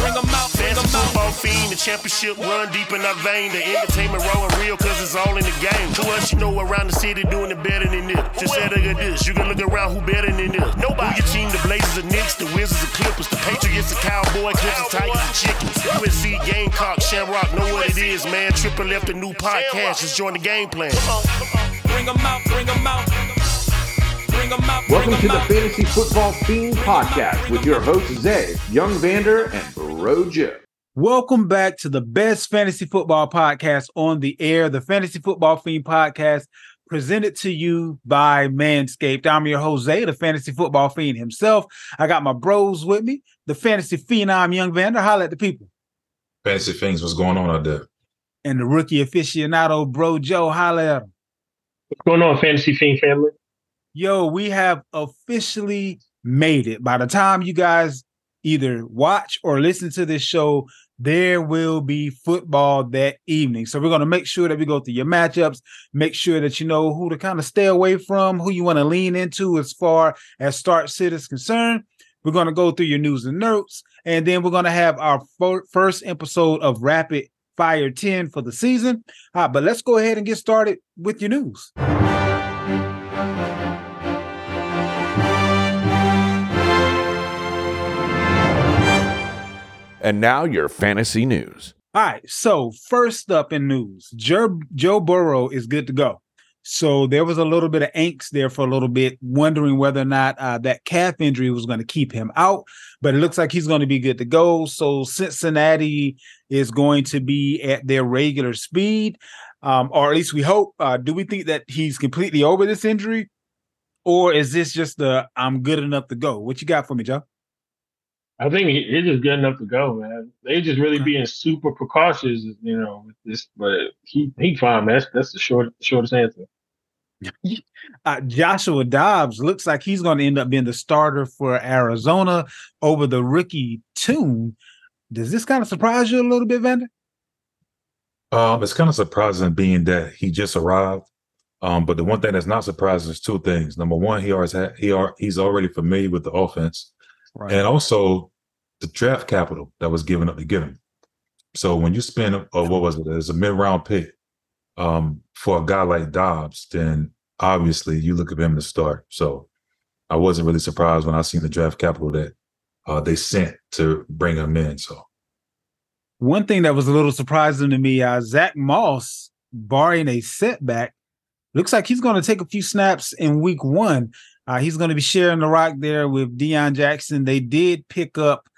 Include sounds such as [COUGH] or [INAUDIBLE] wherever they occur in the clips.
Bring 'em out, bring 'em out. Football fiend, the championship run deep in our vein. The entertainment rolling real cause it's all in the game. Who else you know around the city doing it better than this? Just say look at this. You can look around who better than this. Nobody. Who your team, the Blazers, the Knicks, the Wizards, the Clippers, the Patriots, the Cowboys, Clippers, Tigers, the Chickens. USC, Gamecock, Shamrock, know what it is, man. Triple left a new podcast. Just join the game plan. Bring 'em out, bring 'em out. Bring 'em out, Welcome 'em to the. Fantasy Football Fiend Podcast with your hosts Zay, Young Vander, and Bro Joe. Welcome back to the best fantasy football podcast on the air, the Fantasy Football Fiend Podcast, presented to you by Manscaped. I'm your Jose, the Fantasy Football Fiend himself. I got my bros with me, the Fantasy Phenom Young Vander. Holla at the people. Fantasy things, what's going on out there? And the rookie aficionado, Bro Joe. Holla at him. What's going on, Fantasy Fiend family? Yo, we have officially made it. By the time you guys either watch or listen to this show, there will be football that evening. So we're going to make sure that we go through your matchups, make sure that you know who to kind of stay away from, who you want to lean into as far as start sit is concerned. We're going to go through your news and notes, and then we're going to have our first episode of Rapid Fire 10 for the season. Uh, but let's go ahead and get started with your news. And now your fantasy news. All right. So first up in news, Joe, Joe Burrow is good to go. So there was a little bit of angst there for a little bit, wondering whether or not uh, that calf injury was going to keep him out. But it looks like he's going to be good to go. So Cincinnati is going to be at their regular speed, um, or at least we hope. Uh, do we think that he's completely over this injury, or is this just the I'm good enough to go? What you got for me, Joe? I think it's just good enough to go, man. They just really Okay. being super precautious, you know, with this. But he he fine, man. That's, that's the short shortest answer. [LAUGHS] uh, Joshua Dobbs looks like he's going to end up being the starter for Arizona over the rookie Tune. Does this kind of surprise you a little bit, Vander? Um, it's kind of surprising being that he just arrived. Um, but the one thing that's not surprising is two things. Number one, he always had he are he's already familiar with the offense, Right. and also the draft capital that was given up to get him. So when you spend uh, what was it as a mid round pick um, for a guy like Dobbs, then obviously you look at him to start. So I wasn't really surprised when I seen the draft capital that uh, they sent to bring him in. So One thing that was a little surprising to me, uh, Zach Moss, barring a setback, looks like he's going to take a few snaps in week one. Uh, he's going to be sharing the rock there with Deon Jackson. They did pick up.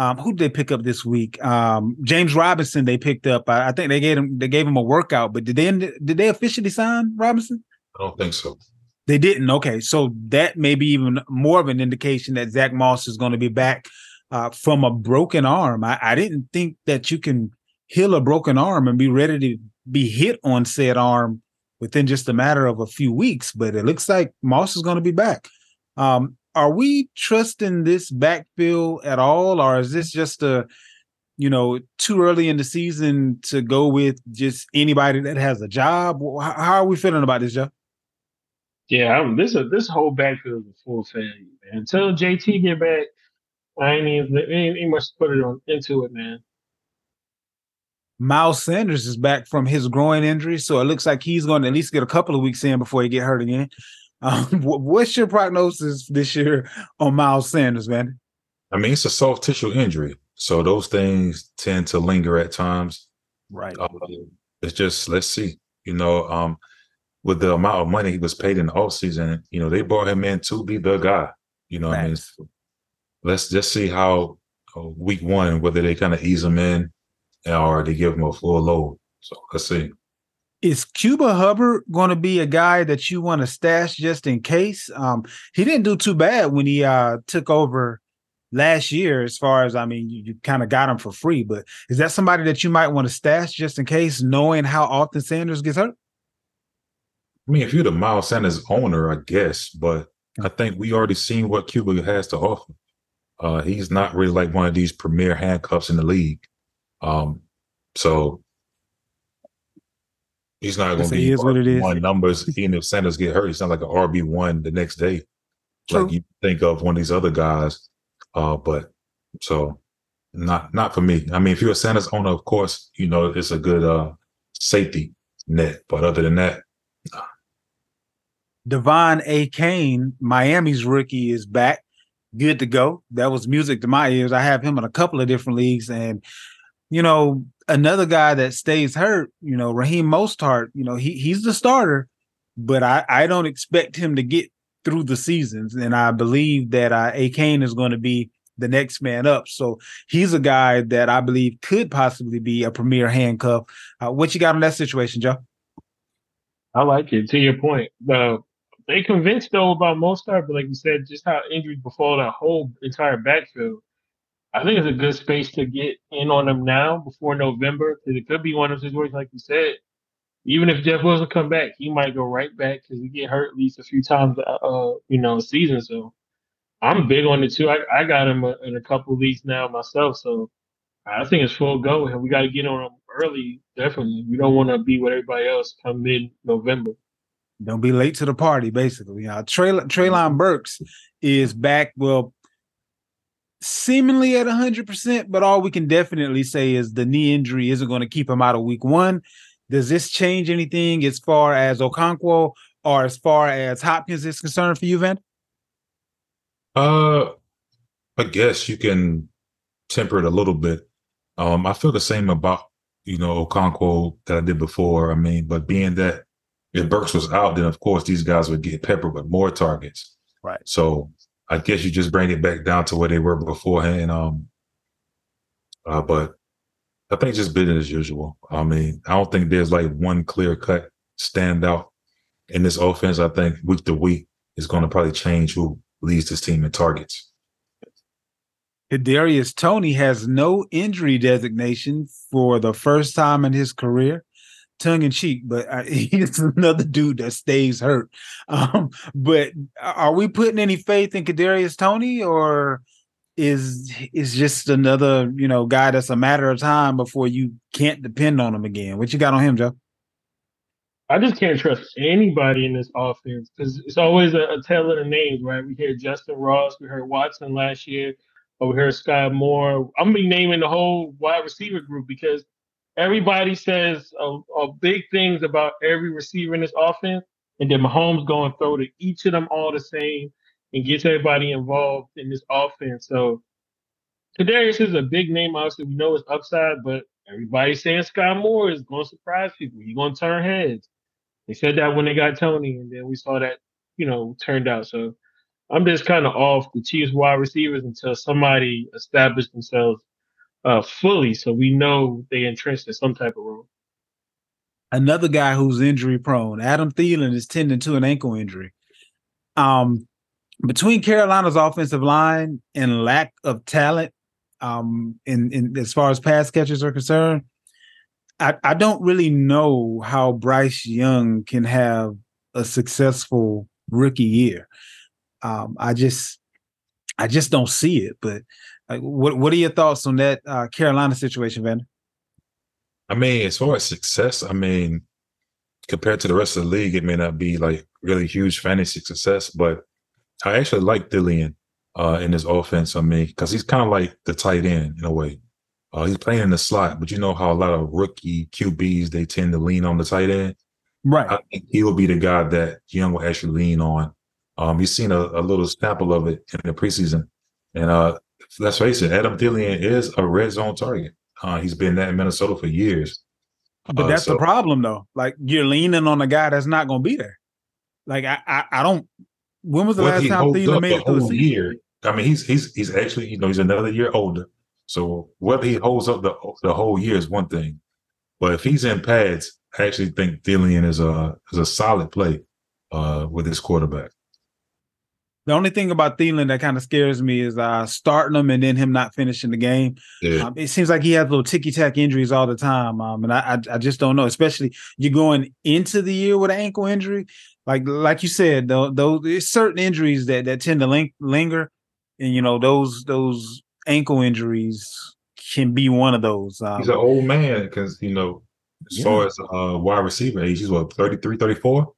Um, who did they pick up this week? Um, James Robinson. They picked up. I, I think they gave him. They gave him a workout. But did they? Did they officially sign Robinson? I don't think so. They didn't. Okay, so that may be even more of an indication that Zach Moss is going to be back uh, from a broken arm. I, I didn't think that you can heal a broken arm and be ready to be hit on said arm within just a matter of a few weeks. But it looks like Moss is going to be back. Um, are we trusting this backfield at all, or is this just a you know too early in the season to go with just anybody that has a job? How, are we feeling about this, Joe? Yeah, I'm, this uh, this whole backfield is a full failure, man. Until JT get back, I ain't even ain't, ain't much to put it on into it, man. Miles Sanders is back from his groin injury, so it looks like he's going to at least get a couple of weeks in before he get hurt again. Um, what's your prognosis this year on Miles Sanders, man? I mean, it's a soft tissue injury, so those things tend to linger at times. Right. Uh, it's just let's see. You know, um, with the amount of money he was paid in the offseason, you know, they brought him in to be the guy. You know, what I mean, let's just see how uh, week one whether they kind of ease him in or they give him a full load. So let's see. Is Chuba Hubbard going to be a guy that you want to stash just in case? Um, he didn't do too bad when he uh, took over last year. As far as I mean, you, you kind of got him for free, but is that somebody that you might want to stash just in case, knowing how often Sanders gets hurt? I mean, if you're the Miles Sanders owner, I guess, but I think we already seen what Chuba has to offer. Uh, he's not really like one of these premier handcuffs in the league. Um, so he's not going to be is what it is. one numbers. Even if Sanders get hurt, he's not like an RB one the next day, True. like you think of one of these other guys. Uh, but so not not for me. I mean, if you're a Sanders owner, of course, you know it's a good uh safety net. But other than that, De'Von Achane, Miami's rookie, is back. Good to go. That was music to my ears. I have him in a couple of different leagues. And, you know, another guy that stays hurt, you know, Raheem Mostert, you know, he he's the starter, but I, I don't expect him to get through the seasons. And I believe that uh, Achane is going to be the next man up. So he's a guy that I believe could possibly be a premier handcuff. Uh, what you got on that situation, Joe? I like it. To your point, uh, they convinced though about Mostert, but like you said, just how injuries befall that whole entire backfield. I think it's a good space to get in on them now before November because it could be one of those situations like you said. Even if Jeff Wilson come back, he might go right back because he get hurt at least a few times, uh, uh, you know, a season. So I'm big on it too. I, I got him in a couple of leagues now myself, so I think it's full go. And we got to get on him early. Definitely, we don't want to be with everybody else come mid November. Don't be late to the party, basically. Uh, Trey, Treylon Burks is back. Well, seemingly at 100%, but all we can definitely say is the knee injury isn't going to keep him out of week one. Does this change anything as far as Okonkwo or as far as Hopkins is concerned for you, Van? Uh, I guess you can temper it a little bit. Um, I feel the same about you know Okonkwo that I did before. I mean, but being that if Burks was out, then of course these guys would get peppered with more targets. Right. So I guess you just bring it back down to where they were beforehand. Um, uh, but I think just business as usual. I mean, I don't think there's like one clear cut standout in this offense. I think week to week is going to probably change who leads this team in targets. Darius Toney has no injury designation for the first time in his career. Tongue in cheek, but [LAUGHS] he's another dude that stays hurt. Um, but are we putting any faith in Kadarius Toney, or is is just another you know guy that's a matter of time before you can't depend on him again? What you got on him, Joe? I just can't trust anybody in this offense because it's always a, a tale of the names, right? We hear Justin Ross, we heard Watson last year, but we heard Skyy Moore. I'm gonna be naming the whole wide receiver group because everybody says big things about every receiver in this offense, and then Mahomes going to throw to each of them all the same and gets everybody involved in this offense. So Kadarius is a big name. Obviously, we know it's upside, but everybody's saying Skyy Moore is going to surprise people. He's going to turn heads. They said that when they got Toney, and then we saw that, you know, turned out. So I'm just kind of off the Chiefs wide receivers until somebody established themselves uh, fully, so we know they entrenched in some type of role. Another guy who's injury prone, Adam Thielen, is tending to an ankle injury. Um, between Carolina's offensive line and lack of talent, um, in, in as far as pass catchers are concerned, I, I don't really know how Bryce Young can have a successful rookie year. Um, I just I just don't see it. But like, what what are your thoughts on that uh, Carolina situation, Van? I mean, as far as success, I mean, compared to the rest of the league, it may not be like really huge fantasy success, but I actually like Thielen uh, in his offense. I mean, because he's kind of like the tight end in a way. Uh, he's playing in the slot, but you know how a lot of rookie QBs they tend to lean on the tight end. Right. I think he will be the guy that Young will actually lean on. Um, you've seen a, a little sample of it in the preseason, and uh, let's face it, Adam Thielen is a red zone target. Uh, he's been that in Minnesota for years. But Uh, that's so- the problem, though. Like you're leaning on a guy that's not going to be there. Like I, I, I don't. When was the last time Thielen made the it through a whole season? year. I mean, he's he's he's actually you know he's another year older. So whether he holds up the the whole year is one thing, but if he's in pads, I actually think Thielen is a is a solid play uh, with his quarterback. The only thing about Thielen that kind of scares me is uh, starting him and then him not finishing the game. Yeah, Um, it seems like he has little ticky tack injuries all the time, um, and I, I I just don't know. Especially you're going into the year with an ankle injury, like like you said, though, those there's certain injuries that that tend to link, linger, and you know those those ankle injuries can be one of those. Um, He's an old man because you know, as Yeah. far as uh, wide receiver age, he's what 33, 34?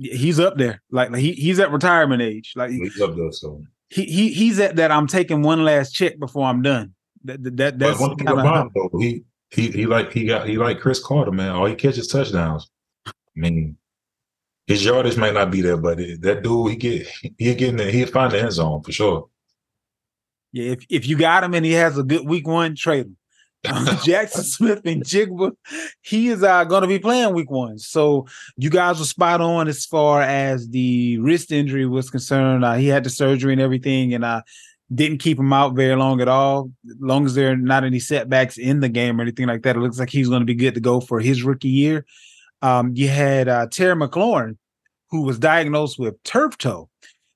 He's up there. Like he he's at retirement age. Like He's up there. So, he he he's at that. I'm taking one last check before I'm done. That that, that that's one thing about though, he he he like he got he like Cris Carter, man. All he catches touchdowns. I mean, his yardage might not be there, but it, that dude, he get he get in there, he'll find the end zone for sure. yeah. If if you got him and he has a good week one, trade him. [LAUGHS] Jaxon Smith-Njigba, he is uh, going to be playing week one. So you guys were spot on as far as the wrist injury was concerned. Uh, he had the surgery and everything, and uh, didn't keep him out very long at all. As long as there are not any setbacks in the game or anything like that, it looks like he's going to be good to go for his rookie year. Um, you had uh, Terry McLaurin, who was diagnosed with turf toe.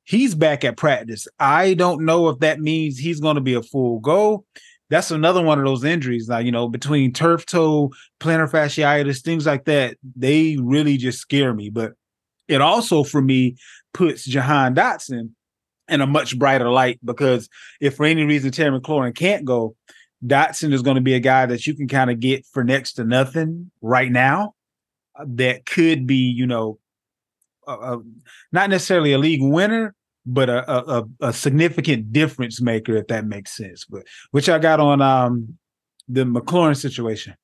He's back at practice. I don't know if that means he's going to be a full go that's another one of those injuries. Like, you know, between turf toe, plantar fasciitis, things like that, they really just scare me. But it also, for me, puts Jahan Dotson in a much brighter light because if for any reason Terry McLaurin can't go, Dotson is going to be a guy that you can kind of get for next to nothing right now. uh, That could be, you know, not necessarily a league winner, but a, a, a- significant difference maker, if that makes sense. But which I got on um the McLaurin situation.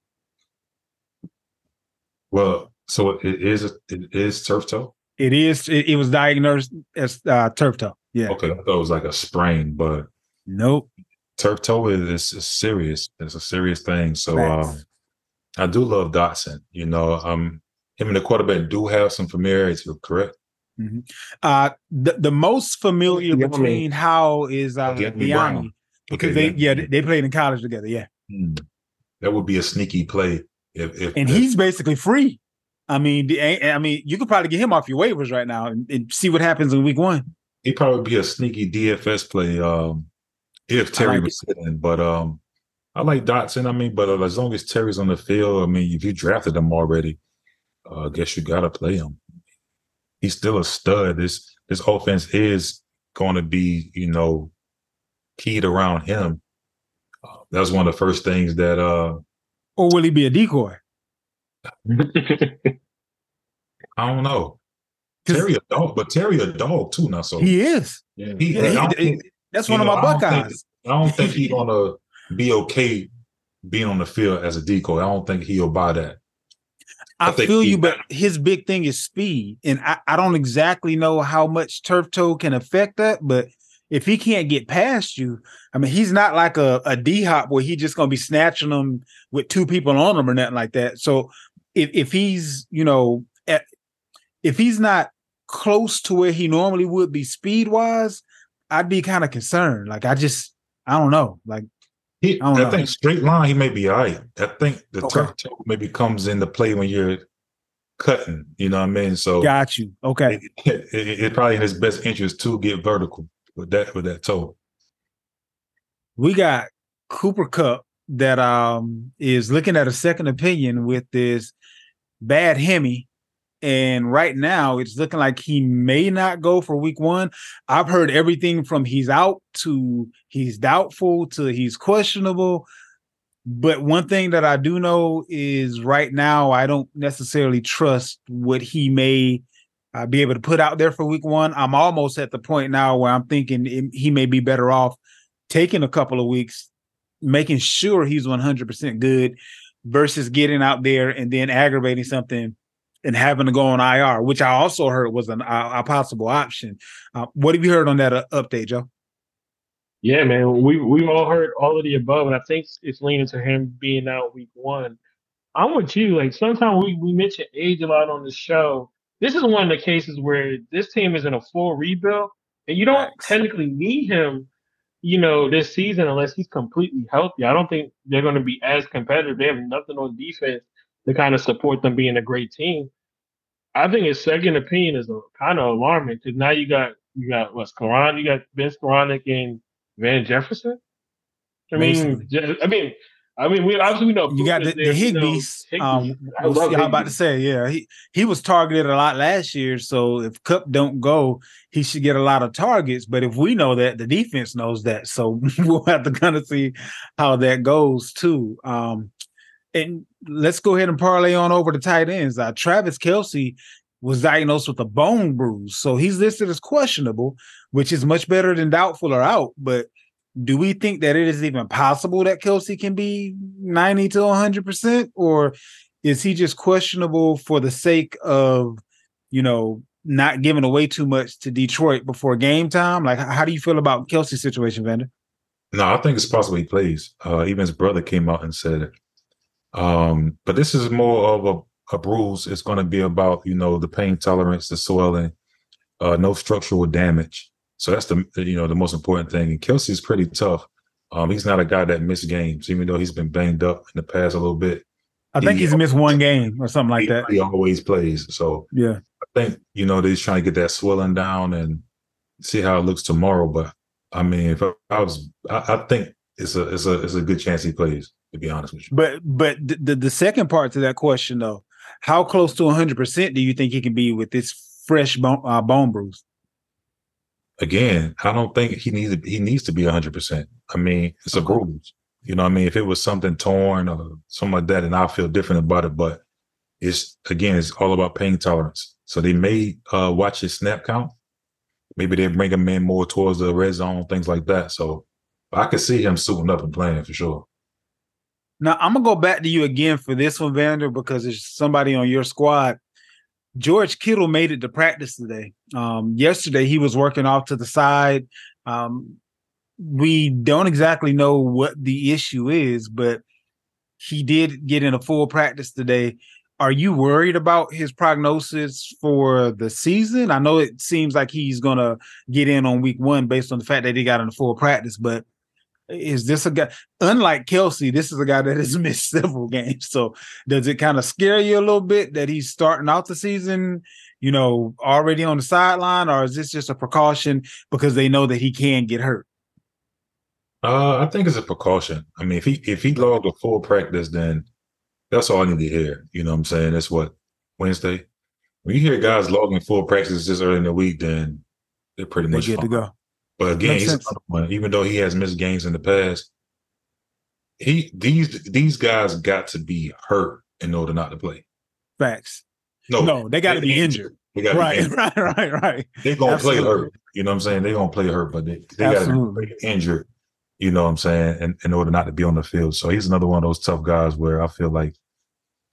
Well, so it is it is turf toe. It is it, it was diagnosed as uh, turf toe. Yeah. Okay, I thought it was like a sprain, but Nope. turf toe is, is serious. It's a serious thing. So um, I do love Dotson. You know, um, him and the quarterback do have some familiarity, correct? Uh the, the most familiar Biami. between how is uh Biami, because Okay, they yeah. yeah they, played in college together, yeah. Hmm. That would be a sneaky play if, if And if- he's basically free. I mean, the, I mean, you could probably get him off your waivers right now and, and see what happens in week one. he'd probably be a sneaky DFS play um, if Terry like was sitting. But um, I like Dotson. I mean, but uh, as long as Terry's on the field, I mean, if you drafted him already, uh, I guess you got to play him. He's still a stud. This this offense is going to be, you know, keyed around him. Uh, that was one of the first things that uh, Or will he be a decoy? [LAUGHS] I don't know. Terry a dog, but Terry a dog too now. So He is. he, Yeah, I he- think- that's one know, of my don't think- Buckeyes. I don't think he's gonna be okay being on the field as a decoy. I don't think he'll buy that. I, I feel you, but his big thing is speed, and I, I don't exactly know how much turf toe can affect that. But if he can't get past you, I mean, he's not like a, a D hop where he's just gonna be snatching them with two people on him or nothing like that. So if if he's you know at, if he's not close to where he normally would be speed wise, I'd be kind of concerned. Like I just I don't know. Like He, I I, think straight line he may be all right. I think the Okay. turf toe maybe comes into play when you're cutting. You know what I mean? So got you. Okay. [LAUGHS] it, it, it probably in his best interest to get vertical with that with that toe. we got Cooper Kupp that um is looking at a second opinion with this bad hemi. And right now it's looking like he may not go for week one. I've heard everything from he's out to he's doubtful to he's questionable. But one thing that I do know is right now I don't necessarily trust what he may uh, be able to put out there for week one. I'm almost at the point now where I'm thinking it- he may be better off taking a couple of weeks, making sure he's 100% good versus getting out there and then aggravating something and having to go on IR, which I also heard was an, a, a possible option. Uh, what have you heard on that uh, update, Joe? Yeah, man, we we've all heard all of the above, and I think it's leaning to him being out week one. I'm with you. Like sometimes we we mention age a lot on the show. This is one of the cases where this team is in a full rebuild, and you don't technically need him, you know, this season unless he's completely healthy. I don't think they're going to be as competitive. They have nothing on defense to kind of support them being a great team. I think his second opinion is a, kind of alarming because now you got you got what's Koran, you got Vince Koronic and Van Jefferson. I mean, Je- I mean, I mean, we obviously we know You got the, Puka's the there, we know Higbees. Higbees. Um, I love I'm about to say, yeah, he he was targeted a lot last year. So if Kupp don't go, he should get a lot of targets. But if we know that, the defense knows that. So [LAUGHS] we'll have to kind of see how that goes too. Um, and let's go ahead and parlay on over to tight ends. Uh, Travis Kelce was diagnosed with a bone bruise, so he's listed as questionable, which is much better than doubtful or out. But do we think that it is even possible that Kelce can be 90 to 100%? Or is he just questionable for the sake of, you know, not giving away too much to Detroit before game time? Like, how do you feel about Kelce's situation, Vander? No, I think it's possible he plays. Uh, even his brother came out and said. Um, but this is more of a, a bruise. It's going to be about you know the pain tolerance, the swelling, uh, no structural damage. So that's the you know the most important thing. And Kelce's pretty tough. Um, he's not a guy that missed games, even though he's been banged up in the past a little bit. I think He- he's missed one game or something like he, that. he always plays. So Yeah. I think you know they're trying to get that swelling down and see how it looks tomorrow. But I mean, if I, I was, I, I think it's a it's a it's a good chance he plays. To be honest with you, But but the, the, second part to that question, though, how close to 100% do you think he can be with this fresh bone, uh, bone bruise? again, I don't think he needs to, he needs to be hundred percent. I mean, it's a bruise. You know, what I mean, if it was something torn or something like that, and I feel different about it. But it's again, it's all about pain tolerance. So they may uh, watch his snap count. Maybe they bring him in more towards the red zone, things like that. So I could see him suiting up and playing for sure. Now I'm gonna go back to you again for this one, Vander, because it's somebody on your squad. George Kittle made it to practice today. Um, yesterday he was working off to the side. Um, we don't exactly know what the issue is, but he did get in a full practice today. Are you worried about his prognosis for the season? I know it seems like he's gonna get in on week one based on the fact that he got in a full practice, but is this a guy unlike Kelce, this is a guy that has [LAUGHS] missed several games. So does it kind of scare you a little bit that he's starting out the season, you know, already on the sideline, or is this just a precaution because they know that he can get hurt? Uh, I think it's a precaution. I mean, if he if he logged a full practice, then that's all I need to hear. You know what I'm saying? That's what Wednesday. When you hear guys logging full practice this early in the week, then they're pretty They much good to go. But again, he's one. Even though he has missed games in the past, he these these guys got to be hurt in order not to play. Facts. No, No, they got to be injured. Got Right, be [LAUGHS] injured. right, right, right. They're gonna Absolutely. play hurt. You know what I'm saying? They're gonna play hurt, but they, they gotta Absolutely. be injured, you know what I'm saying, in, in order not to be on the field. So he's another one of those tough guys where I feel like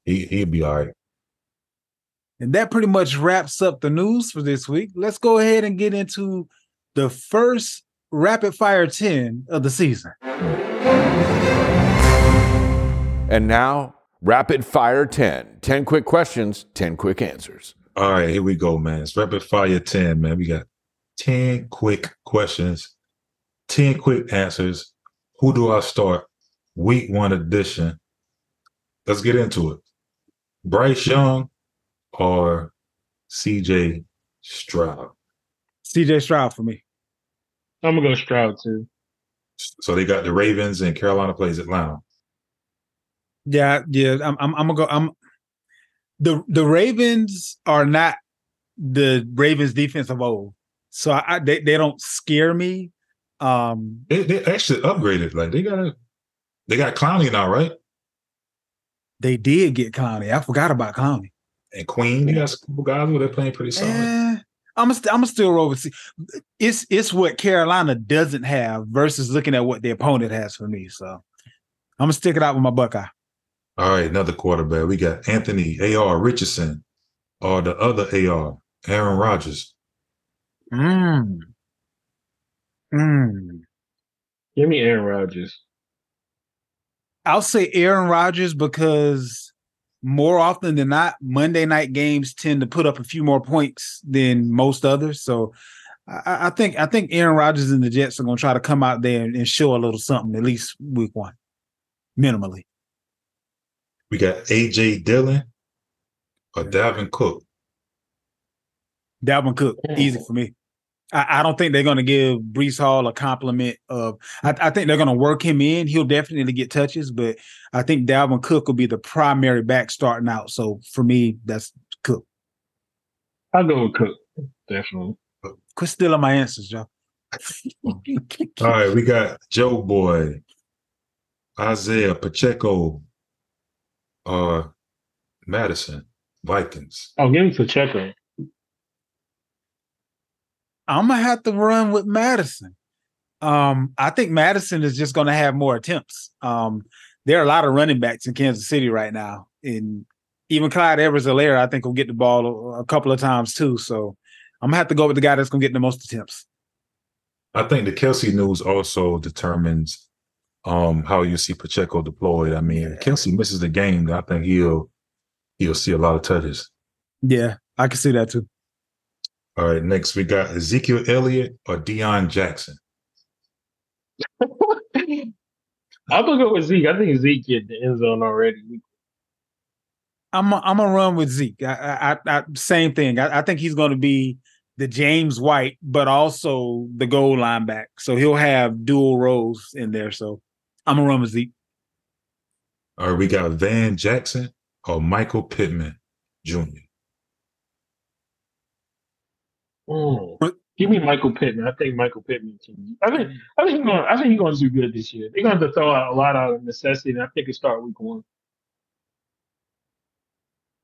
he he'd be all right. And that pretty much wraps up the news for this week. Let's go ahead and get into the first rapid fire 10 of the season. And now, rapid fire 10. 10 quick questions, 10 quick answers. All right, here we go, man. It's rapid fire 10, man. We got 10 quick questions, 10 quick answers. Who do I start? Week one edition. Let's get into it. Bryce Young or CJ Stroud? CJ Stroud for me. I'm gonna go Stroud too. So they got the Ravens and Carolina plays Atlanta. Yeah, yeah. I'm I'm, I'm gonna go. I'm the the Ravens are not the Ravens defense of old. So I, I they, they don't scare me. Um They, they actually upgraded. Like they got a, they got Clowney now, right? they did get Clowney. I forgot about Clowney. And Queen. They got a couple guys where they're playing pretty solid. Eh, I'm a, I'm a still roll with. C- It's it's what Carolina doesn't have versus looking at what the opponent has for me. So I'm gonna stick it out with my Buckeye. All right, another quarterback. We got Anthony A.R. Richardson or the other A.R. Aaron Rodgers. Mm. Mm. Give me Aaron Rodgers. I'll say Aaron Rodgers because more often than not, Monday night games tend to put up a few more points than most others. So I, I think I think Aaron Rodgers and the Jets are going to try to come out there and, and show a little something at least week one, minimally. We got A.J. Dillon or Dalvin Cook. Dalvin Cook, easy for me. I, I don't think they're going to give Breece Hall a compliment of. I, I think they're going to work him in. He'll definitely get touches, but I think Dalvin Cook will be the primary back starting out. So for me, that's Cook. I'll go with Cook, definitely. Quit stealing my answers, Joe. [LAUGHS] All right, we got Joe Boy, Isaiah Pacheco, uh, Mattison, Vikings. Oh, give me Pacheco. I'm gonna have to run with Mattison. Um, I think Mattison is just gonna have more attempts. Um, there are a lot of running backs in Kansas City right now, and even Clyde Edwards-Helaire, I think, will get the ball a, couple of times too. So I'm gonna have to go with the guy that's gonna get the most attempts. I think the Kelce news also determines um, how you see Pacheco deployed. I mean, if Kelce misses the game, I think he'll he'll see a lot of touches. Yeah, I can see that too. All right, next we got Ezekiel Elliott or Deon Jackson. [LAUGHS] I'm gonna go with Zeke. I think Zeke get the end zone already. I'm a, I'm gonna run with Zeke. I, I, I same thing. I, I think he's going to be the James White, but also the goal line back. So he'll have dual roles in there. So I'm gonna run with Zeke. All right, we got Van Jackson or Michael Pittman Jr. Mm. Give me Michael Pittman. I think Michael Pittman can. I think I think he's going. I think he's going to do good this year. They're going to have to throw out a lot out of necessity, and I think it start week one.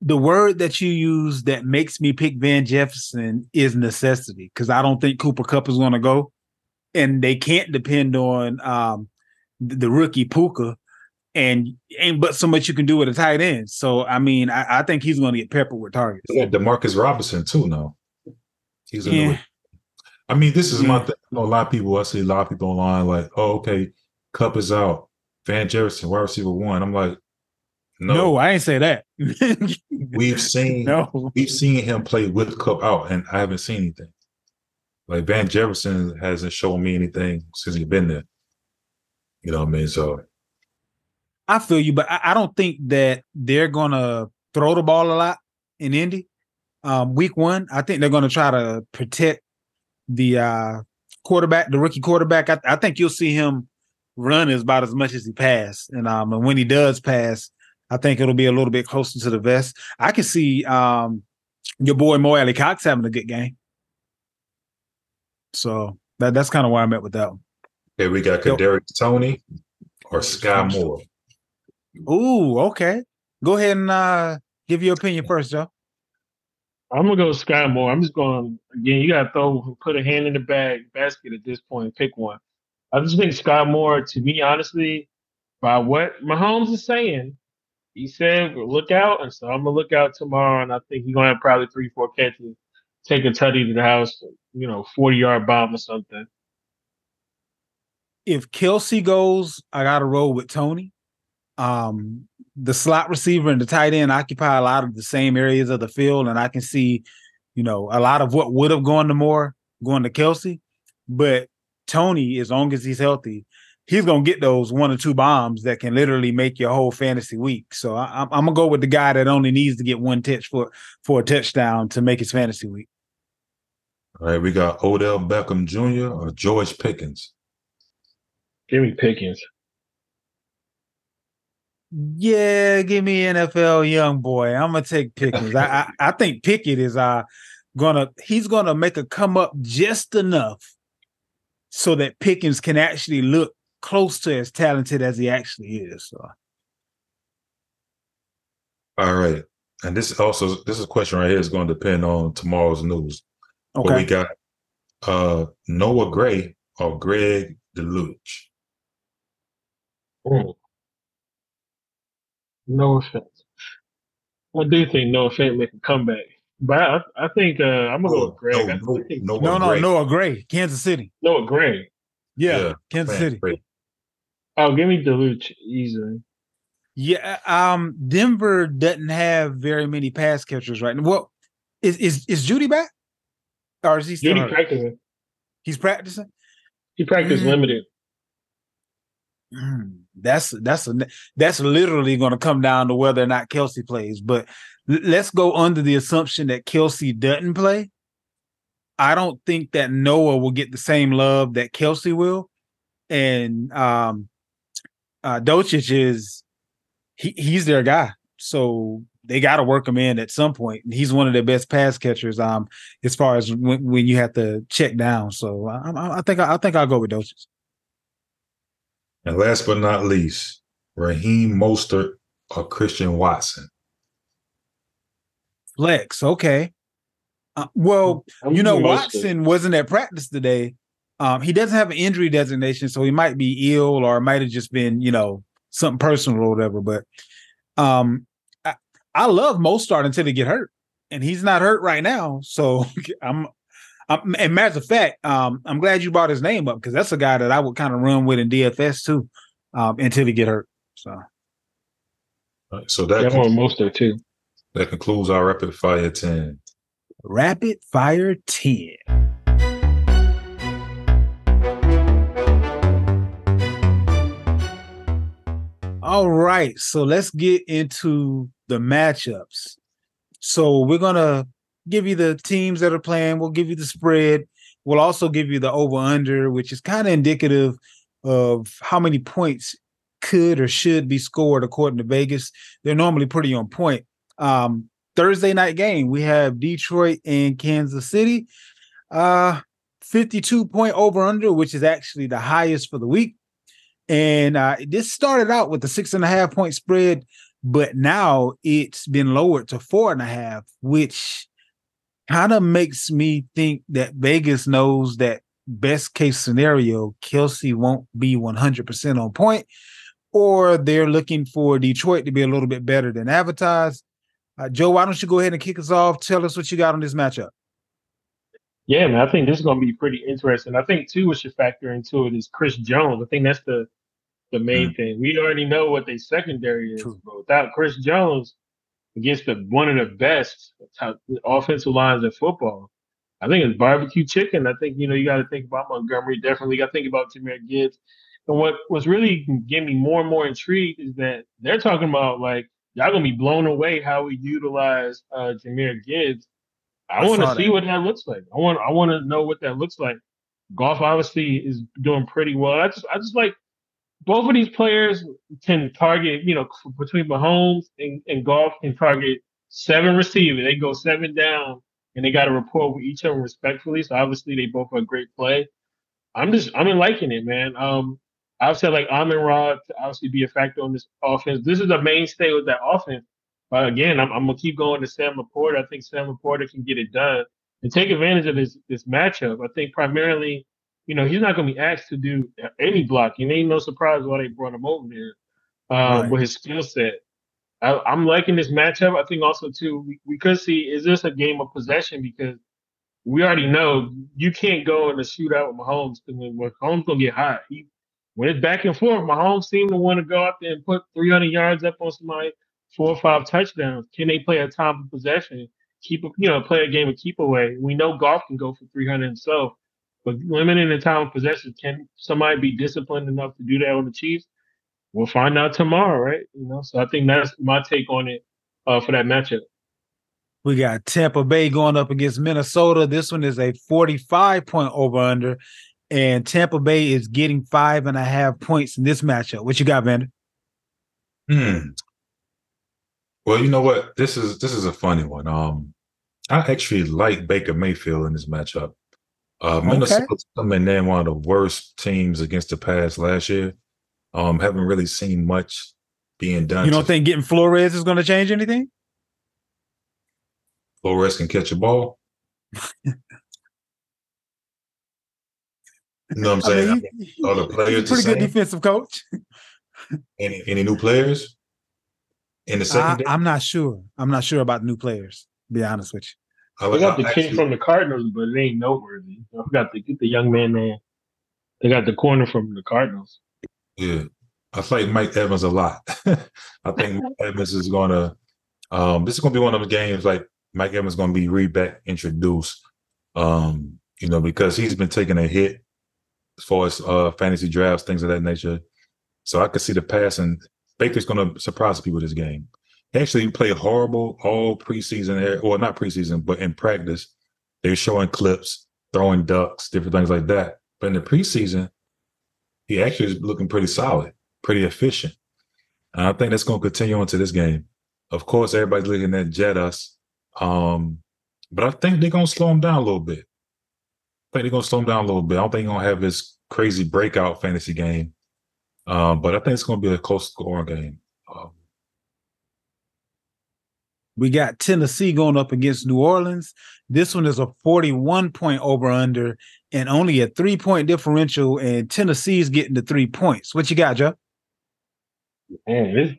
The word that you use that makes me pick Van Jefferson is necessity because I don't think Cooper Kupp is going to go, and they can't depend on um, the rookie Puka, and ain't but so much you can do with a tight end. So I mean, I, I think he's going to get peppered with targets. Yeah, Demarcus Robinson too. No, he's a yeah. I mean, this is yeah. my thing. I know a lot of people. I see a lot of people online like, "Oh, okay, Kupp is out. Van Jefferson, wide receiver one." I'm like, no, no I ain't say that. [LAUGHS] we've seen, no, we've seen him play with Kupp out, and I haven't seen anything. Like Van Jefferson hasn't shown me anything since he's been there. You know what I mean? So, I feel you, but I, I don't think that they're gonna throw the ball a lot in Indy. Um, week one, I think they're gonna try to protect the uh, quarterback, the rookie quarterback, I, I, think you'll see him run as about as much as he pass. And um, and when he does pass, I think it'll be a little bit closer to the vest. I can see um, your boy Mo Alie-Cox having a good game. So that that's kind of where I'm at with that one. Okay, we got Kadarius Toney or Skyy Moore. Ooh, okay. Go ahead and uh, give your opinion first, Joe. I'm gonna go Skyy Moore. I'm just going again. You gotta throw, put a hand in the bag basket at this point. Pick one. I just think Skyy Moore, to me, honestly, by what Mahomes is saying, he said look out, and so I'm gonna look out tomorrow, and I think he's gonna have probably three, four catches, take a tutty to the house, you know, 40 yard bomb or something. If Kelce goes, I gotta roll with Toney. Um, the slot receiver and the tight end occupy a lot of the same areas of the field, and I can see, you know, a lot of what would have gone to Moore going to Kelce, But Toney, as long as he's healthy, he's gonna get those one or two bombs that can literally make your whole fantasy week. So I, am gonna go with the guy that only needs to get one touch for for a touchdown to make his fantasy week. All right, we got Odell Beckham Jr. or George Pickens. Give me Pickens. Yeah, give me NFL young boy. I'm gonna take Pickens. I, I, I think Pickett is uh gonna he's gonna make a come up just enough so that Pickens can actually look close to as talented as he actually is. So. All right, and this also this is a question right here is going to depend on tomorrow's news. Okay, but we got uh Noah Gray or Greg Dulcich. Oh. Noah offense. I do think Noah Fant make a comeback. But I, I think uh, I'm gonna go with Greg. No, no, no, no, no, Noah Gray, Kansas City. Noah Gray. Yeah, yeah Kansas City. Gray. Oh, give me Dulcich easily. Yeah, um, Denver doesn't have very many pass catchers right now. Well, is is is Jeudy back? Or is he still Jeudy practicing? He's practicing. He practiced mm. limited. Mm that's that's a, that's literally going to come down to whether or not Kelce plays. But let's go under the assumption that Kelce doesn't play. I don't think that Noah will get the same love that Kelce will, and um, uh, is he, he's their guy. So they got to work him in at some point. He's one of their best pass catchers. Um, as far as when, when you have to check down. So I, I, think I, I think I'll go with Dulcich. And last but not least, Raheem Mostert or Christian Watson. Flex, okay. Uh, well, I'm you know, Mostert. Watson wasn't at practice today. Um, he doesn't have an injury designation, so he might be ill or might have just been, you know, something personal or whatever. But um, I, I love Mostert until he get hurt, and he's not hurt right now. So [LAUGHS] I'm, I'm and matter of fact, um, I'm glad you brought his name up because that's a guy that I would kind of run with in DFS too, um, until he get hurt. So All right, so that Yeah, I'm on too. that concludes our rapid fire ten. rapid fire ten. All right, so let's get into the matchups. So we're gonna give you the teams that are playing. We'll give you the spread. We'll also give you the over under, which is kind of indicative of how many points could or should be scored according to Vegas. They're normally pretty on point. Um, Thursday night game, we have Detroit and Kansas City. Uh 52 point over under, which is actually the highest for the week. And uh, this started out with a six and a half point spread, but now it's been lowered to four and a half, which kind of makes me think that Vegas knows that best case scenario, Kelce won't be 100% on point, or they're looking for Detroit to be a little bit better than advertised. Uh, Joe, why don't you go ahead and kick us off? Tell us what you got on this matchup. Yeah, man, I think this is going to be pretty interesting. I think too, what should factor into it is Chris Jones. I think that's the the main thing. We already know what their secondary is, True. but without Chris Jones against the one of the best top offensive lines in football, I think it's barbecue chicken. I think you know you got to think about Montgomery. Definitely got to think about Jahmyr Gibbs. And what was really getting me more and more intrigued is that they're talking about like y'all gonna be blown away how we utilize uh, Jahmyr Gibbs. I, I want to see that. what that looks like. I want I want to know what that looks like. Goff obviously is doing pretty well. I just I just like both of these players can target, you know, between Mahomes and, and Goff can target seven receivers. They go seven down and they got to report with each of them respectfully. So obviously they both are great play. I'm just I'm liking it, man. Um, I've said like Amon Rod to obviously be a factor on this offense. This is the mainstay with that offense. But again, I'm, I'm gonna keep going to Sam Laporta. I think Sam Laporta can get it done and take advantage of this this matchup. I think primarily, you know, he's not gonna be asked to do any blocking. Ain't no surprise why they brought him over there um, Right. with his skill set. I, I'm liking this matchup. I think also too we, we could see is this a game of possession because we already know you can't go in a shootout with Mahomes because when Mahomes gonna get hot. He, when it's back and forth, Mahomes seem to want to go out there and put 300 yards up on somebody, four or five touchdowns. Can they play a time of possession? Keep you know, play a game of keep away. We know Goff can go for 300 himself, but limiting the time of possession, can somebody be disciplined enough to do that on the Chiefs? We'll find out tomorrow, right? You know, so I think that's my take on it uh, for that matchup. We got Tampa Bay going up against Minnesota. This one is a 45 point over under, and Tampa Bay is getting five and a half points in this matchup. What you got, Vander? Hmm. Well, you know what? This is this is a funny one. Um, I actually like Baker Mayfield in this matchup. Uh, Okay. Minnesota's coming in one of the worst teams against the pass last year. Um, haven't really seen much being done. You don't think getting Flores is going to change anything? Flores can catch a ball? You know what I'm [LAUGHS] I saying? mean, he- Are the players a the pretty good defensive coach. any any new players in the I, second? I'm not sure. I'm not sure about new players. To be honest with you. I They like- got the I kid from the Cardinals, but it ain't noteworthy. I forgot to get the young man there. They got the corner from the Cardinals. Yeah, I like Mike Evans a lot. [LAUGHS] I think [LAUGHS] Evans is gonna. Um, this is gonna be one of the games like Mike Evans is gonna be re back introduced. Um, you know, because he's been taking a hit as far as uh fantasy drafts, things of that nature. So I could see the passing. Baker's gonna surprise people this game. He actually played horrible all preseason, or not preseason, but in practice, they're showing clips throwing ducks, different things like that. But in the preseason, he actually is looking pretty solid, pretty efficient. And I think that's going to continue into this game. Of course, everybody's looking at Jet us. Um, but I think they're going to slow him down a little bit. I think they're going to slow him down a little bit. I don't think he's going to have this crazy breakout fantasy game. Um, but I think it's going to be a close scoring game. Um, we got Tennessee going up against New Orleans. This one is a 41 point over under and only a three point differential, and Tennessee's getting the three points. What you got, Joe? Man, this,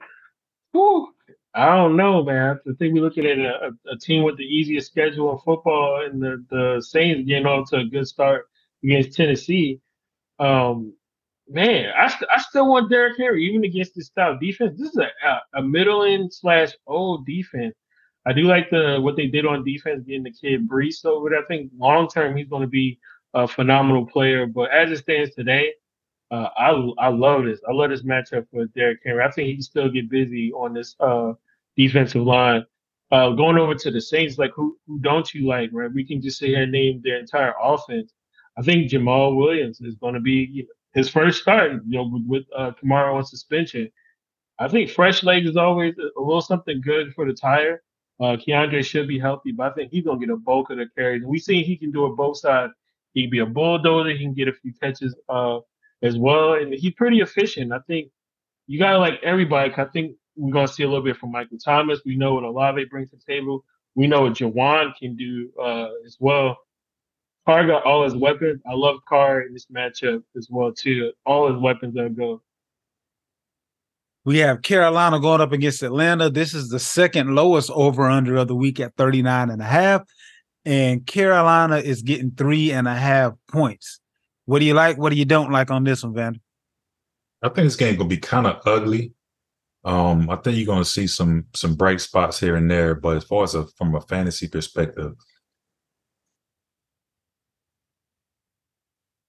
whew, I don't know, man. I think we're looking at a, a, team with the easiest schedule in football, and the, the Saints getting off to a good start against Tennessee. Um, man, I, st- I still want Derrick Henry, even against this style defense. This is a, a, a middling slash old defense. I do like the what they did on defense, getting the kid Bresee over there. I think long term he's going to be a phenomenal player. But as it stands today, uh, I I love this. I love this matchup with Derrick Henry. I think he can still get busy on this uh, defensive line. Uh, going over to the Saints, like who who don't you like? Right, we can just say and name their entire offense. I think Jamaal Williams is going to be his first start. You know, with, with uh, Kamara on suspension. I think fresh legs is always a little something good for the tire. Uh, Kendre should be healthy, but I think he's gonna get a bulk of the carries. We seen he can do it both sides. He can be a bulldozer. He can get a few catches uh, as well, and he's pretty efficient. I think you gotta like everybody. I think we're gonna see a little bit from Michael Thomas. We know what Olave brings to the table. We know what Juwan can do uh, as well. Carr got all his weapons. I love Carr in this matchup as well too. All his weapons are go. We have Carolina going up against Atlanta. This is the second lowest over under of the week at 39 and a half. And Carolina is getting three and a half points. What do you like? What do you don't like on this one, Vander? I think this game gonna be kind of ugly. Um, I think you're gonna see some some bright spots here and there, but as far as a, from a fantasy perspective,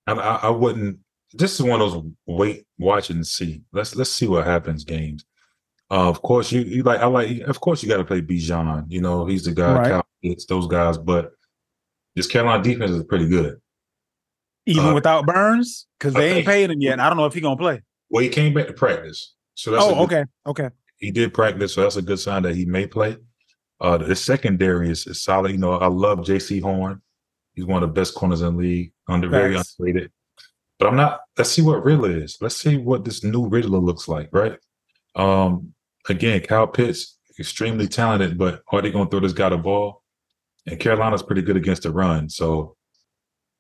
I, I, I wouldn't this is one of those wait, watch and see. Let's let's see what happens games. Uh, of course, you, you like I like. Of course, you got to play Bijan. You know, he's the guy. Right. Cal hits those guys, but this Carolina defense is pretty good. Even uh, without Burns, because they ain't paid him yet. I don't know if he's gonna play. Well, he came back to practice, so that's oh, okay, okay. He did practice, so that's a good sign that he may play. Uh, the secondary is, is solid. You know, I love Jaycee Horn. He's one of the best corners in the league, under very underrated. But I'm not. Let's see what Ridder is. Let's see what this new Ridder looks like, right? Um, again, Kyle Pitts, extremely talented, but are they going to throw this guy the ball? And Carolina's pretty good against the run. So,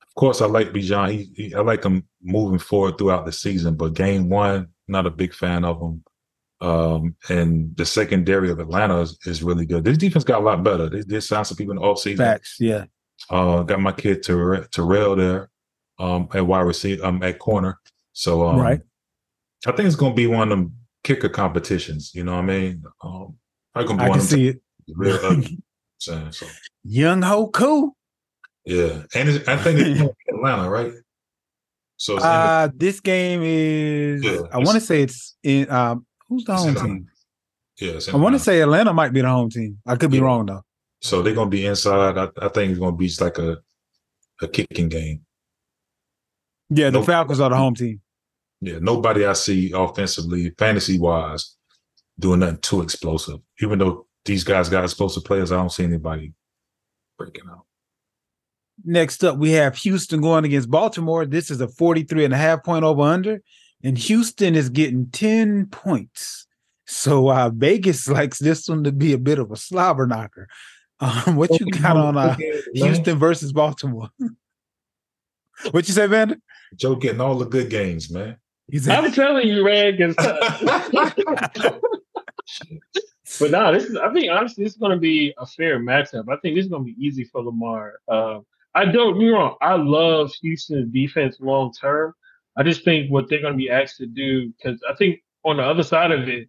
of course, I like Bijan. He, he, I like him moving forward throughout the season. But game one, not a big fan of him. Um, and the secondary of Atlanta is, is, really good. This defense got a lot better. They, they signed some people in the offseason. Facts, yeah. Uh, got my kid Terrell, Terrell there um, at wide receiver, um, at corner. So, um, right. I think it's going to be one of them kicker competitions. You know what I mean? Um, I can see it. Real ugly. [LAUGHS] so, so. Younghoe Koo. Yeah, and I think it's [LAUGHS] Atlanta, right? So uh, the, this game is. Yeah, I want to say it's in. Um, who's the home team? Yeah, I want to say Atlanta might be the home team. I could be yeah. wrong though. So they're gonna be inside. I, I think it's gonna be just like a a kicking game. Yeah, the Falcons are the home team. Yeah, nobody I see offensively, fantasy wise, doing nothing too explosive. Even though these guys got explosive players, I don't see anybody breaking out. Next up, we have Houston going against Baltimore. This is a 43 and a half point over under, and Houston is getting 10 points. So uh, Vegas [LAUGHS] likes this one to be a bit of a slobber knocker. Um, what you got on uh, Houston versus Baltimore? [LAUGHS] what you say, Vander? Joe getting all the good games, man. He's I'm telling you, man. [LAUGHS] but no, this is. I think honestly, this is going to be a fair matchup. I think this is going to be easy for Lamar. Uh, I don't be wrong. I love Houston's defense long term. I just think what they're going to be asked to do because I think on the other side of it,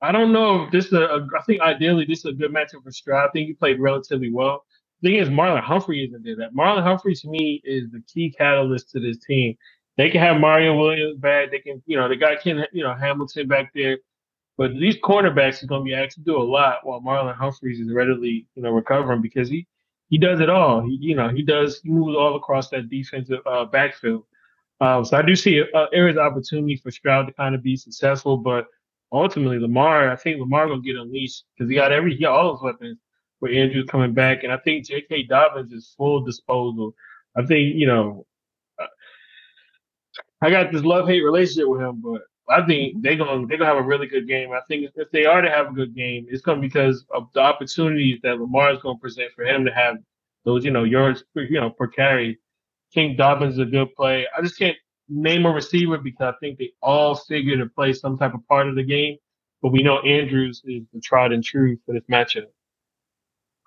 I don't know if this is a. I think ideally this is a good matchup for Stroud. I think he played relatively well thing is, Marlon Humphrey isn't there. That Marlon Humphrey to me is the key catalyst to this team. They can have Mario Williams back. They can, you know, they got Ken, you know, Hamilton back there. But these cornerbacks are going to be asked to do a lot while Marlon Humphreys is readily, you know, recovering because he he does it all. He, you know, he does he moves all across that defensive uh, backfield. Um, so I do see uh, areas of opportunity for Stroud to kind of be successful, but ultimately Lamar, I think Lamar gonna get unleashed because he got every he got all those weapons. With Andrews coming back, and I think J.K. Dobbins is full disposal. I think you know, uh, I got this love hate relationship with him, but I think they're gonna they're gonna have a really good game. I think if they are to have a good game, it's gonna be because of the opportunities that Lamar is gonna present for him to have those you know yards you know per carry. King Dobbins is a good play. I just can't name a receiver because I think they all figure to play some type of part of the game. But we know Andrews is the tried and true for this matchup.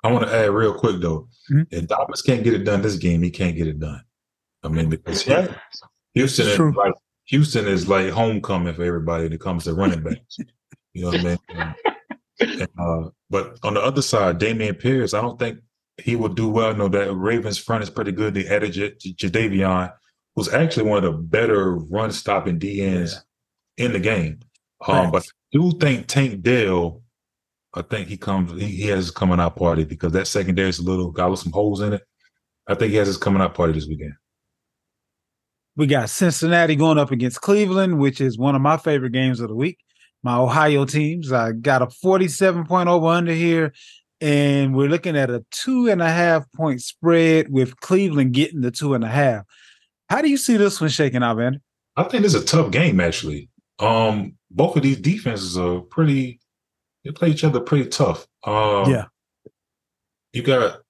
I want to add real quick though. Mm-hmm. If Dobbins can't get it done this game, he can't get it done. I mean, because right. Houston is like Houston is like homecoming for everybody when it comes to running backs. [LAUGHS] you know what I mean? And, and, uh, but on the other side, Dameon Pierce, I don't think he will do well. No, that Ravens front is pretty good. They added J- J- Jadeveon, who's actually one of the better run stopping DNs yeah. in the game. Um, right. But I do think Tank Dell I think he comes. He, he has his coming out party because that secondary is a little got some holes in it. I think he has his coming out party this weekend. We got Cincinnati going up against Cleveland, which is one of my favorite games of the week. My Ohio teams. I got a 47 point over under here, and we're looking at a two and a half point spread with Cleveland getting the two and a half. How do you see this one shaking out, Vander? I think it's a tough game, actually. Um, both of these defenses are pretty they play each other pretty tough. Um, yeah. You got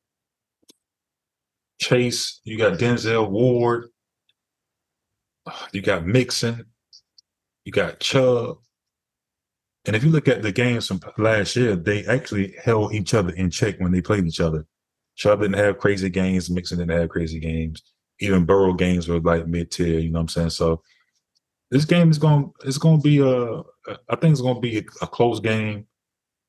Chase, you got Denzel Ward, [SIGHS] you got Mixon, you got Chubb. And if you look at the games from last year, they actually held each other in check when they played each other. Chubb didn't have crazy games, Mixon didn't have crazy games. Even Burrow games were like mid tier, you know what I'm saying? So this game is going it's going to be a I think it's going to be a, a close game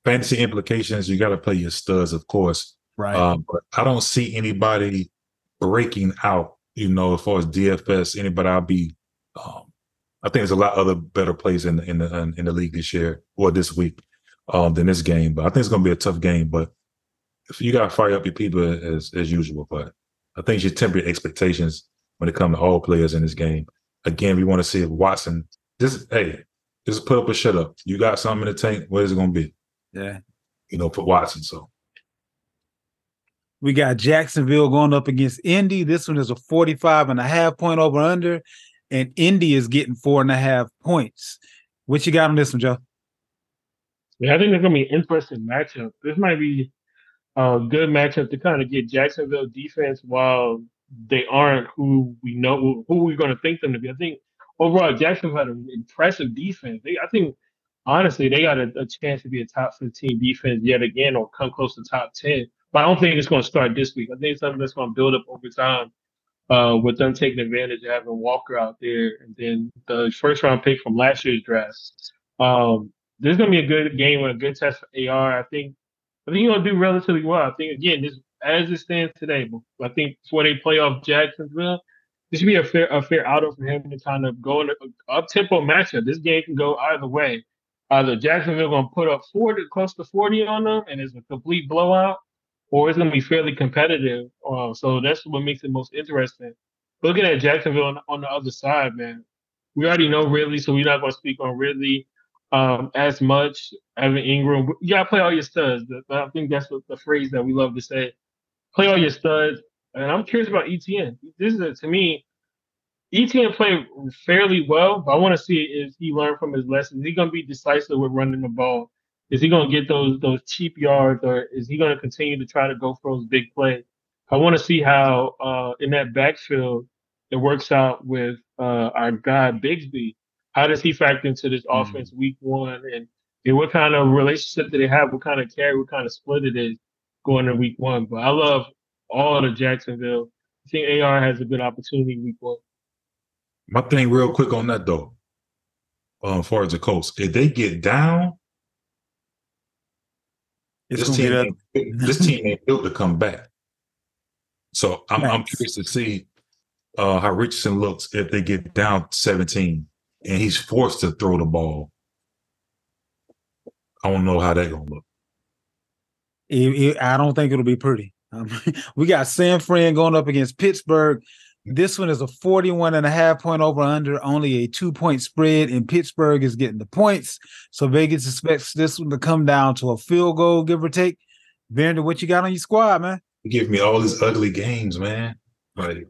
fantasy implications, you got to play your studs, of course. Right. Um, but I don't see anybody breaking out, you know, as far as DFS, anybody I'll be. Um, I think there's a lot other better plays in the, in the in the league this year or this week um, than this game. But I think it's going to be a tough game. But if you got to fire up your people as as usual, but I think you should temper your expectations when it comes to all players in this game. Again, we want to see if Watson. This hey, just put up a shut up. You got something in the tank. What is it going to be? Yeah. You know, for Watson. So we got Jacksonville going up against Indy. This one is a 45 and a half point over under, and Indy is getting four and a half points. What you got on this one, Joe? Yeah, I think it's gonna be an interesting matchup. This might be a good matchup to kind of get Jacksonville defense while they aren't who we know who we're gonna think them to be. I think overall Jacksonville had an impressive defense. They, I think honestly, they got a, a, chance to be a top 15 defense yet again or come close to top 10. But I don't think it's going to start this week. I think it's something that's going to build up over time uh, with them taking advantage of having Walker out there and then the first round pick from last year's draft. Um, this is going to be a good game and a good test for AR. I think I think he's going to do relatively well. I think, again, this as it stands today, I think before they play off Jacksonville, this should be a fair a fair auto for him to kind of go in up tempo matchup. This game can go either way either Jacksonville going to put up 40, close to 40 on them and it's a complete blowout, or it's going to be fairly competitive. Uh, so that's what makes it most interesting. Looking at Jacksonville on, on, the other side, man, we already know Ridley, so we're not going to speak on Ridley um, as much. Evan Engram, you got to play all your studs. I think that's what the phrase that we love to say. Play all your studs. And I'm curious about ETN. This is, to me, ETN played fairly well, but I want to see if he learned from his lessons. Is he going to be decisive with running the ball? Is he going to get those those cheap yards, or is he going to continue to try to go for those big plays? I want to see how uh, in that backfield it works out with uh, our guy Bigsby. How does he factor into this mm-hmm. offense week one, and, and what kind of relationship do they have? What kind of carry? What kind of split it is going to week one? But I love all the Jacksonville. I think AR has a good opportunity week one. My thing, real quick on that though, um, as far as the Colts, if they get down, it's this team, ain't, this [LAUGHS] team ain't built to come back. So I'm, I'm curious to see uh, how Richardson looks if they get down 17 and he's forced to throw the ball. I don't know how that gonna look. It, it, I don't think it'll be pretty. Um, [LAUGHS] we got San Fran going up against Pittsburgh. This one is a 41 and a half point over under, only a two point spread, and Pittsburgh is getting the points. So Vegas expects this one to come down to a field goal, give or take. Vander, what you got on your squad, man? You give me all these ugly games, man. Like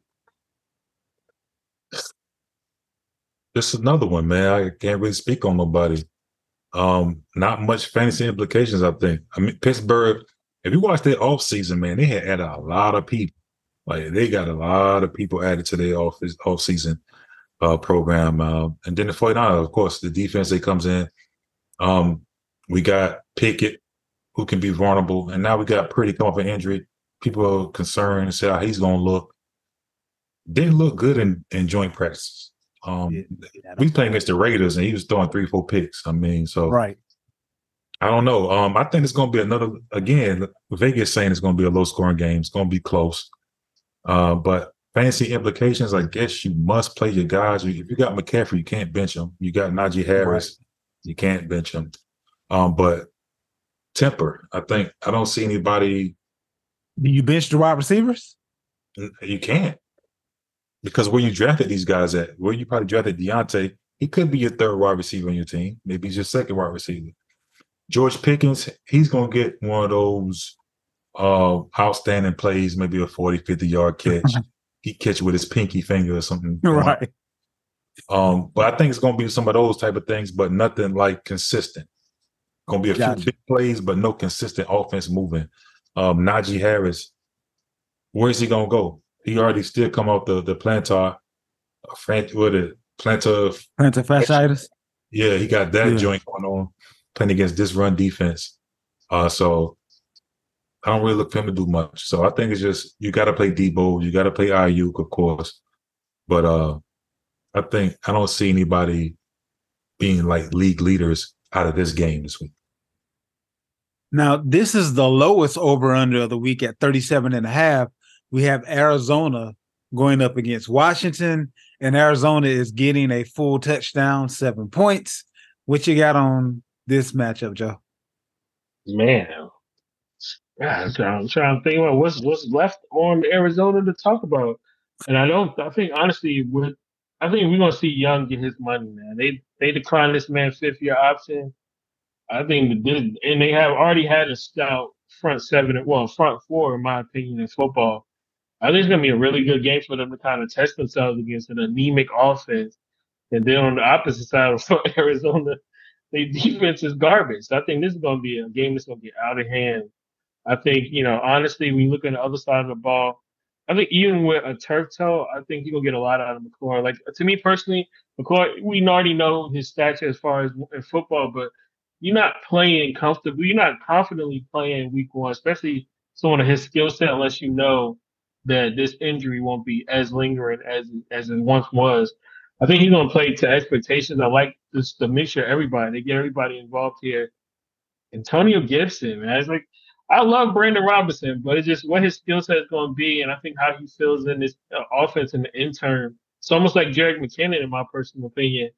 this is another one, man. I can't really speak on nobody. Um, not much fantasy implications, I think. I mean, Pittsburgh, if you watch their off season, man, they had added a lot of people. Like they got a lot of people added to their off off season uh, program. Uh, and then the 49ers, of course, the defense that comes in. Um, we got Pickett, who can be vulnerable, and now we got Purdy come off an injury. People are concerned and say how he's going to look. Didn't look good in, in joint practice. Um, yeah, we playing against the Raiders, and he was throwing three, four picks. I mean, so right. I don't know. Um, I think it's going to be another again. Vegas saying it's going to be a low scoring game. It's going to be close. Uh, but fancy implications, I guess you must play your guys. If you got McCaffrey, you can't bench him. You got Najee Harris, right. you can't bench him. Um, but temper, I think I don't see anybody. Do you bench the wide receivers? You can't because where you drafted these guys at, where you probably drafted Diontae, he could be your third wide receiver on your team. Maybe he's your second wide receiver. George Pickens, he's gonna get one of those uh, outstanding plays, maybe a 40, 50 yard catch. [LAUGHS] he catch with his pinky finger or something. Right. Um, but I think it's gonna be some of those type of things, but nothing like consistent. Gonna be a gotcha. few big plays, but no consistent offense moving. Um, Najee Harris, where's he gonna go? He already still come off the the plantar, uh, fran- plantar plantar fasciitis. Yeah, he got that yeah. joint going on playing against this run defense. Uh, so I don't really look for him to do much. So I think it's just you got to play Deebo, you got to play Aiyuk, of course. But uh, I think I don't see anybody being like league leaders out of this game this week. Now, this is the lowest over under of the week at 37 and a half. We have Arizona going up against Washington, and Arizona is getting a full touchdown, seven points. What you got on this matchup, Joe? Man, yeah, I'm trying, I'm trying to think about what's what's left on Arizona to talk about. And I don't. I think honestly, with I think we're gonna see Young get his money, man. They they declined this man fifth year option. I think and they have already had a stout front seven, well, front four, in my opinion, in football. I think it's gonna be a really good game for them to kind of test themselves against an anemic offense. And then on the opposite side of [LAUGHS] Arizona, their defense is garbage. So I think this is gonna be a game that's gonna get out of hand I think, you know, honestly, when you look on the other side of the ball, I think even with a turf toe, I think you're gonna get a lot out of McCoy. Like to me personally, McCoy, we already know his stature as far as in football, but you're not playing comfortably. You're not confidently playing week one, especially someone of his skill set, unless you know that this injury won't be as lingering as as it once was. I think he's gonna play to expectations. I like this the mixture of everybody. They get everybody involved here. Antonio Gibson, man, it's like I love Brandon Robinson, but it's just what his skill set is going to be, and I think how he feels in this uh, offense in the intern. It's almost like Jerick McKinnon, in my personal opinion.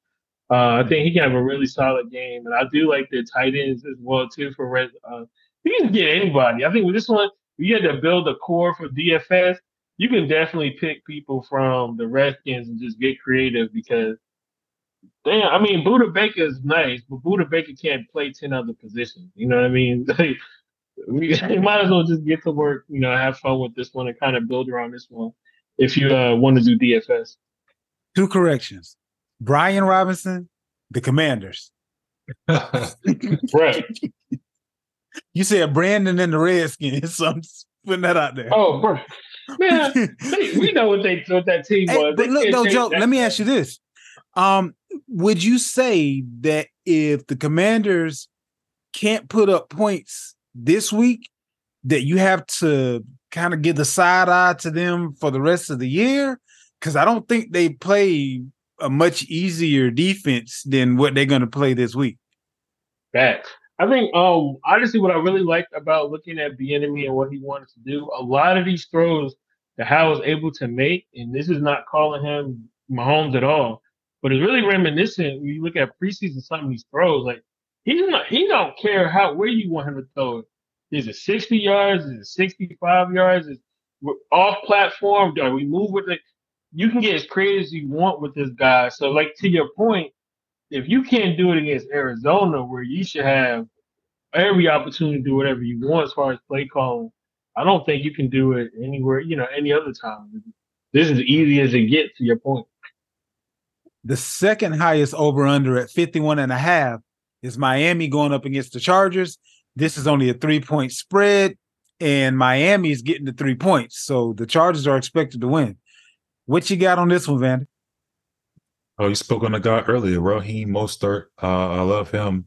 Uh, I think he can have a really solid game, and I do like the tight ends as well too. For red, uh, you can get anybody. I think with this one, you had to build a core for DFS. You can definitely pick people from the Redskins and just get creative because, damn, I mean, Budda Baker is nice, but Budda Baker can't play ten other positions. You know what I mean? [LAUGHS] we [LAUGHS] might as well just get to work, you know, have fun with this one and kind of build around this one if you uh, want to do DFS. Two corrections. Brian Robinson, the Commanders. [LAUGHS] right. You said Brandon and the Redskins, [LAUGHS] so I'm putting that out there. Oh, bro. man, they, we know what they what that team hey, was. But look, no, Joe. Let me ask you this: um, Would you say that if the Commanders can't put up points this week that you have to kind of give the side eye to them for the rest of the year? Because I don't think they play a much easier defense than what they're going to play this week. That I think, um, honestly, what I really liked about looking at the enemy and what he wanted to do, a lot of these throws that Howell was able to make, and this is not calling him Mahomes at all, but it's really reminiscent when you look at preseason some of these throws. Like He's not. He don't care how where you want him to throw it. Is it 60 yards? Is it 65 yards? Is it off platform? Do we move with it? You can get as creative as you want with this guy. So, like to your point, if you can't do it against Arizona, where you should have every opportunity to do whatever you want as far as play calling, I don't think you can do it anywhere, you know, any other time. This is easy as it gets to your point. The second highest over under at 51 and a half is Miami going up against the Chargers. This is only a three point spread, and Miami is getting the three points. So the Chargers are expected to win. What you got on this one, Van? Oh, you spoke on the guy earlier, Raheem Mostert. Uh, I love him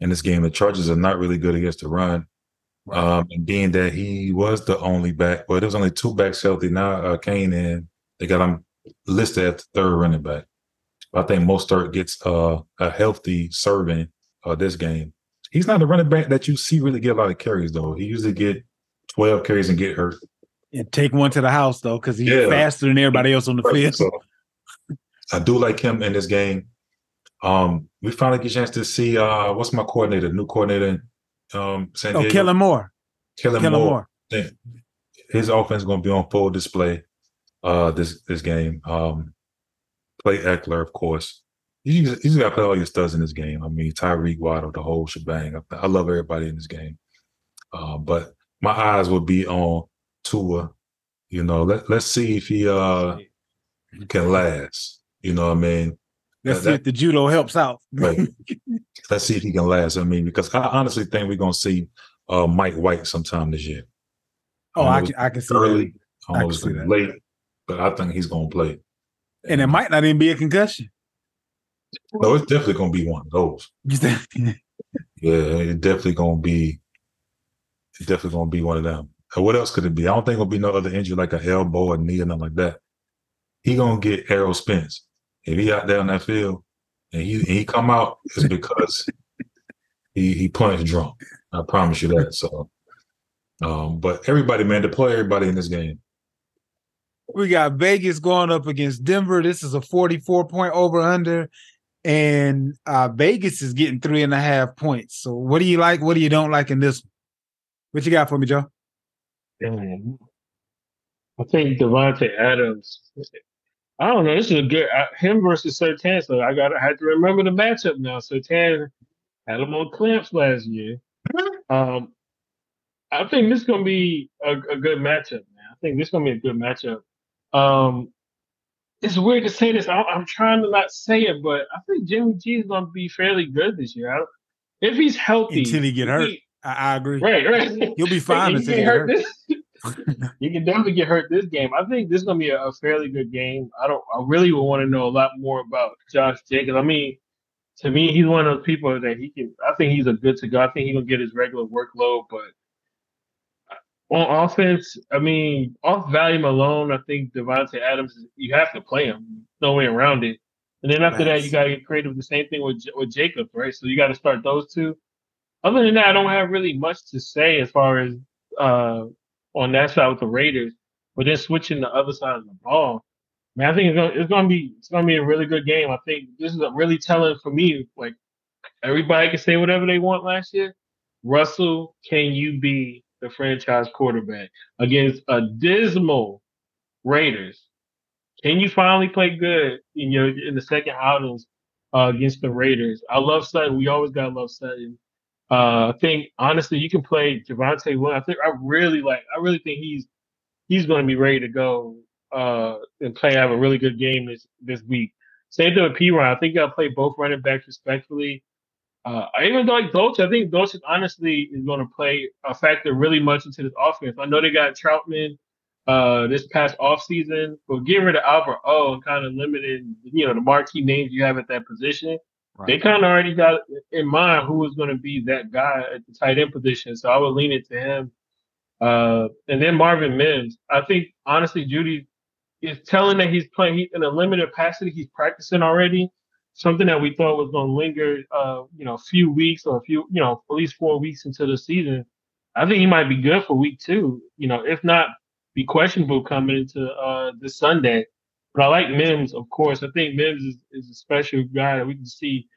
in this game. The Chargers are not really good against the run. Um, and being that he was the only back, well, there was only two backs healthy now. Uh, Kane and they got him listed at the third running back. I think Mostert gets uh, a healthy serving uh, this game. He's not a running back that you see really get a lot of carries though. He usually get 12 carries and get hurt. And take one to the house though, because he's yeah. faster than everybody else on the field. So, I do like him in this game. Um, we finally get a chance to see uh, what's my coordinator, new coordinator in um, San oh, Diego. Oh, Kellen Moore. Kellen, Kellen Moore. Moore. His offense is going to be on full display uh, this this game. Um, play Ekeler, of course. You just, you just got to play all your studs in this game. I mean, Tyreek Waddle, the whole shebang. I, I love everybody in this game. Uh, but my eyes will be on Tua. You know, let, let's see if he uh, can last. You know what I mean? Let's see if the judo helps out. right. [LAUGHS] Let's see if he can last. I mean, because I honestly think we're gonna see uh, Mike White sometime this year. Oh, I, can, I can see early, that. I can see that. late, but I think he's gonna play. And it might not even be a concussion. No, it's definitely gonna be one of those. [LAUGHS] yeah, it's definitely gonna be. It's definitely gonna be one of them. And what else could it be? I don't think it'll be no other injury like an elbow or knee or nothing like that. He gonna get Errol Spence if he out there on that field and he and he come out, it's because he he punched drunk. I promise you that. So, um, but everybody, man, deploy everybody in this game. We got Vegas going up against Denver. This is a 44 point over under, and uh, Vegas is getting three and a half points. So, what do you like? What do you don't like in this? One? What you got for me, Joe? I think Davante Adams I don't know. This is a good uh, him versus Surtain. So I got I had to remember the matchup now. Surtain had him on clamps last year. Um, I think this is gonna be a, a, good matchup, man. I think this is gonna be a good matchup. Um, it's weird to say this. I, am trying to not say it, but I think Jimmy G is gonna be fairly good this year. if he's healthy until he get hurt. He, I, I, agree. Right, right. You'll be [LAUGHS] fine until he get hurt. hurt. you [LAUGHS] can definitely get hurt this game. I think this is gonna be a, a fairly good game. I don't. I really would want to know a lot more about Josh Jacobs. I mean, to me, he's one of those people that he can. I think he's a good to go. I think he's gonna get his regular workload, but on offense, I mean, off volume alone, I think Davante Adams, you have to play him. No way around it. And then after nice. that, you got to get creative. With the same thing with with Jacobs, right? So you got to start those two. Other than that, I don't have really much to say as far as uh, on that side with the Raiders, but then switching the other side of the ball. Man, I think it's gonna, it's gonna be it's gonna be a really good game. I think this is a really telling for me. Like everybody can say whatever they want last year. Russell, can you be the franchise quarterback against a dismal Raiders? Can you finally play good in your in the second outings uh, against the Raiders? I love Sutton. We always gotta love Sutton. Uh, I think honestly, you can play Javonte Williams. I think I really like. I really think he's he's going to be ready to go uh, and play. Have a really good game this this week. Same thing with Perine. I think I'll play both running backs respectfully. Uh, I even like Dulcich. I think Dulcich honestly is going to play a factor really much into this offense. I know they got Trautman uh, this past offseason, but getting rid of Albert O and kind of limiting, you know, the marquee names you have at that position. Right. They kind of already got in mind who was going to be that guy at the tight end position, so I would lean it to him. Uh, and then Marvin Mims. I think honestly, Judy is telling that he's playing he, in a limited capacity. He's practicing already. Something that we thought was going to linger, uh, you know, a few weeks or a few, you know, at least four weeks into the season. I think he might be good for week two. You know, if not, be questionable coming into uh, this Sunday. But I like Mims, of course. I think Mims is, is a special guy that we can see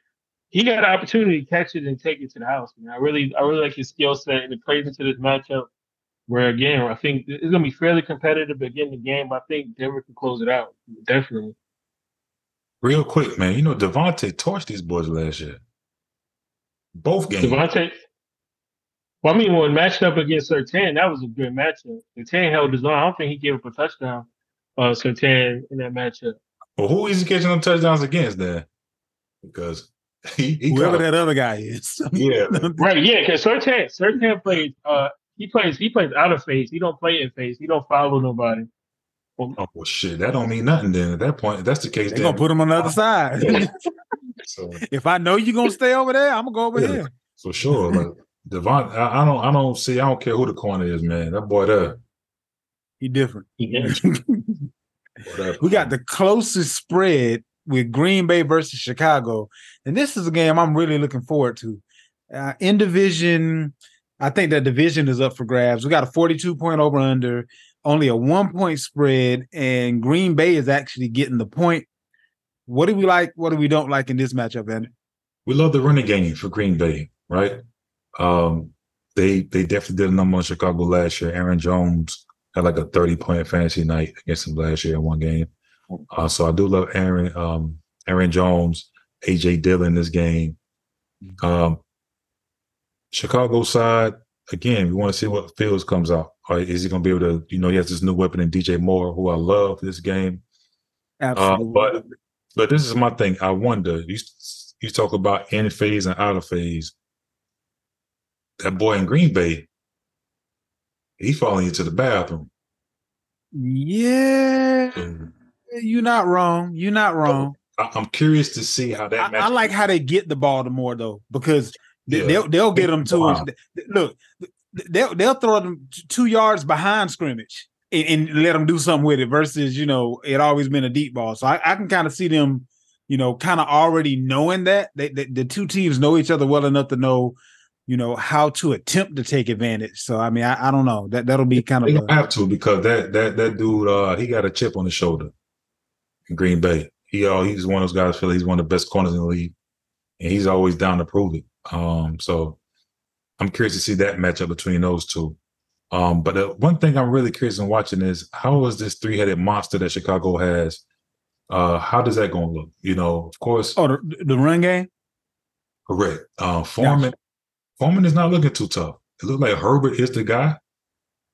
he got an opportunity to catch it and take it to the house. Man, I really, I really like his skill set, and it plays into this matchup. Where again, I think it's gonna be fairly competitive again the game, but I think Denver can close it out definitely. Real quick, man. You know Davante torched these boys last year. Both games. Davante. Well, I mean, when matched up against Surtain, that was a good matchup. Surtain held his own. I don't think he gave up a touchdown. Uh, Surtain in that matchup. Well, who is he catching them touchdowns against there? Because he, he Whoever kinda- that other guy is. [LAUGHS] yeah, Right, yeah, because Surtain, Surtain plays. Uh, he plays. He plays out of phase. He don't play in phase. He don't follow nobody. Oh well, shit. That don't mean nothing. Then at that point, if that's the case. They're gonna put him on the other side. [LAUGHS] [LAUGHS] So if I know you're gonna stay over there, I'm gonna go over Yeah. here. for sure, like [LAUGHS] Devon, I, I don't, I don't see. I don't care who the corner is, man. That boy there. He different. Yeah. we got the closest spread with Green Bay versus Chicago, and this is a game I'm really looking forward to. Uh, in division, I think that division is up for grabs. We got a 42 point over under, only a one point spread, and Green Bay is actually getting the point. What do we like? What do we don't like in this matchup, Andy? we love the running game for Green Bay, right? Um, they they definitely did a number on Chicago last year. Aaron Jones had like a 30 point fantasy night against them last year in one game. Uh, so I do love Aaron um, Aaron Jones, AJ Dillon this game. Um, Chicago side again, we want to see what Fields comes out. Or is he going to be able to? You know, he has this new weapon in DJ Moore, who I love this game. Uh, Absolutely. but but this is my thing. I wonder. You you talk about in phase and out of phase. That boy in Green Bay, he falling into the bathroom. yeah, And you're not wrong. You're not wrong. I, I'm curious to see how that. I, I like how they get the ball to Moore though, because they- Yeah. they'll they'll get them to Wow. look. They'll they'll throw them two yards behind scrimmage and, and let them do something with it. Versus you know it always been a deep ball, so I, I can kind of see them, you know, kind of already knowing that they, they, the two teams know each other well enough to know, you know, how to attempt to take advantage. So I mean, I, I don't know that that'll be kind They of have to because that that that dude, uh, he got a chip on his shoulder in Green Bay. He uh, he's one of those guys. Feel he's one of the best corners in the league, and he's always down to prove it. Um, so I'm curious to see that matchup between those two. Um, but the one thing I'm really curious in watching is how is this three headed monster that Chicago has? Uh, how does that going to look? You know, of course, oh the, the run game. correct. Uh, Foreman, Foreman is not looking too tough. It looked like Herbert is the guy.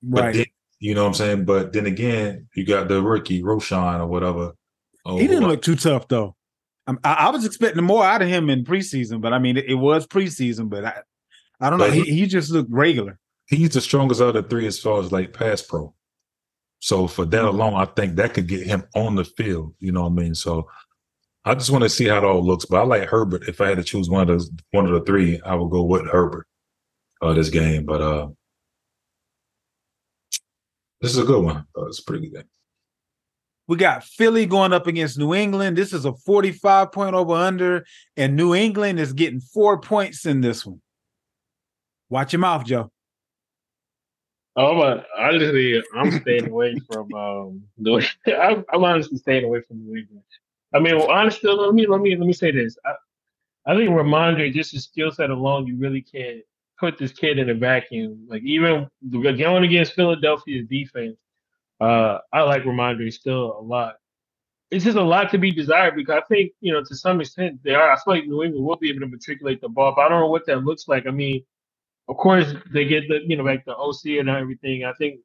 Right. then, you know what I'm saying? But then again, you got the rookie, Roschon or whatever. Oh, He didn't look too tough though. I, I was expecting more out of him in preseason, but I mean, it, it was preseason. But I, I don't know. He, he- just looked regular. he's the strongest out of the three as far as like pass pro. So for that Mm-hmm. alone, I think that could get him on the field. You know what I mean? So I just want to see how it all looks. But I like Herbert. If I had to choose one of those, one of the three, I would go with Herbert. Uh, this game, but uh, this is a good one. Uh, it's a pretty good game. We got Philly going up against New England. This is a 45 point over under, and New England is getting four points in this one. Watch your mouth, Joe. Oh, but honestly, I'm staying away [LAUGHS] from um. [LAUGHS] I'm, I'm honestly staying away from New England. I mean, well, honestly, let me let me let me say this. I, I think Rhamondre, just his skill set alone, you really can't put this kid in a vacuum. Like even going against Philadelphia's defense, uh, I like Rhamondre still a lot. It's just a lot to be desired because I think you know to some extent they are. I feel like New England will be able to matriculate the ball, but I don't know what that looks like. I mean, of course they get the you know like the OC and everything. I think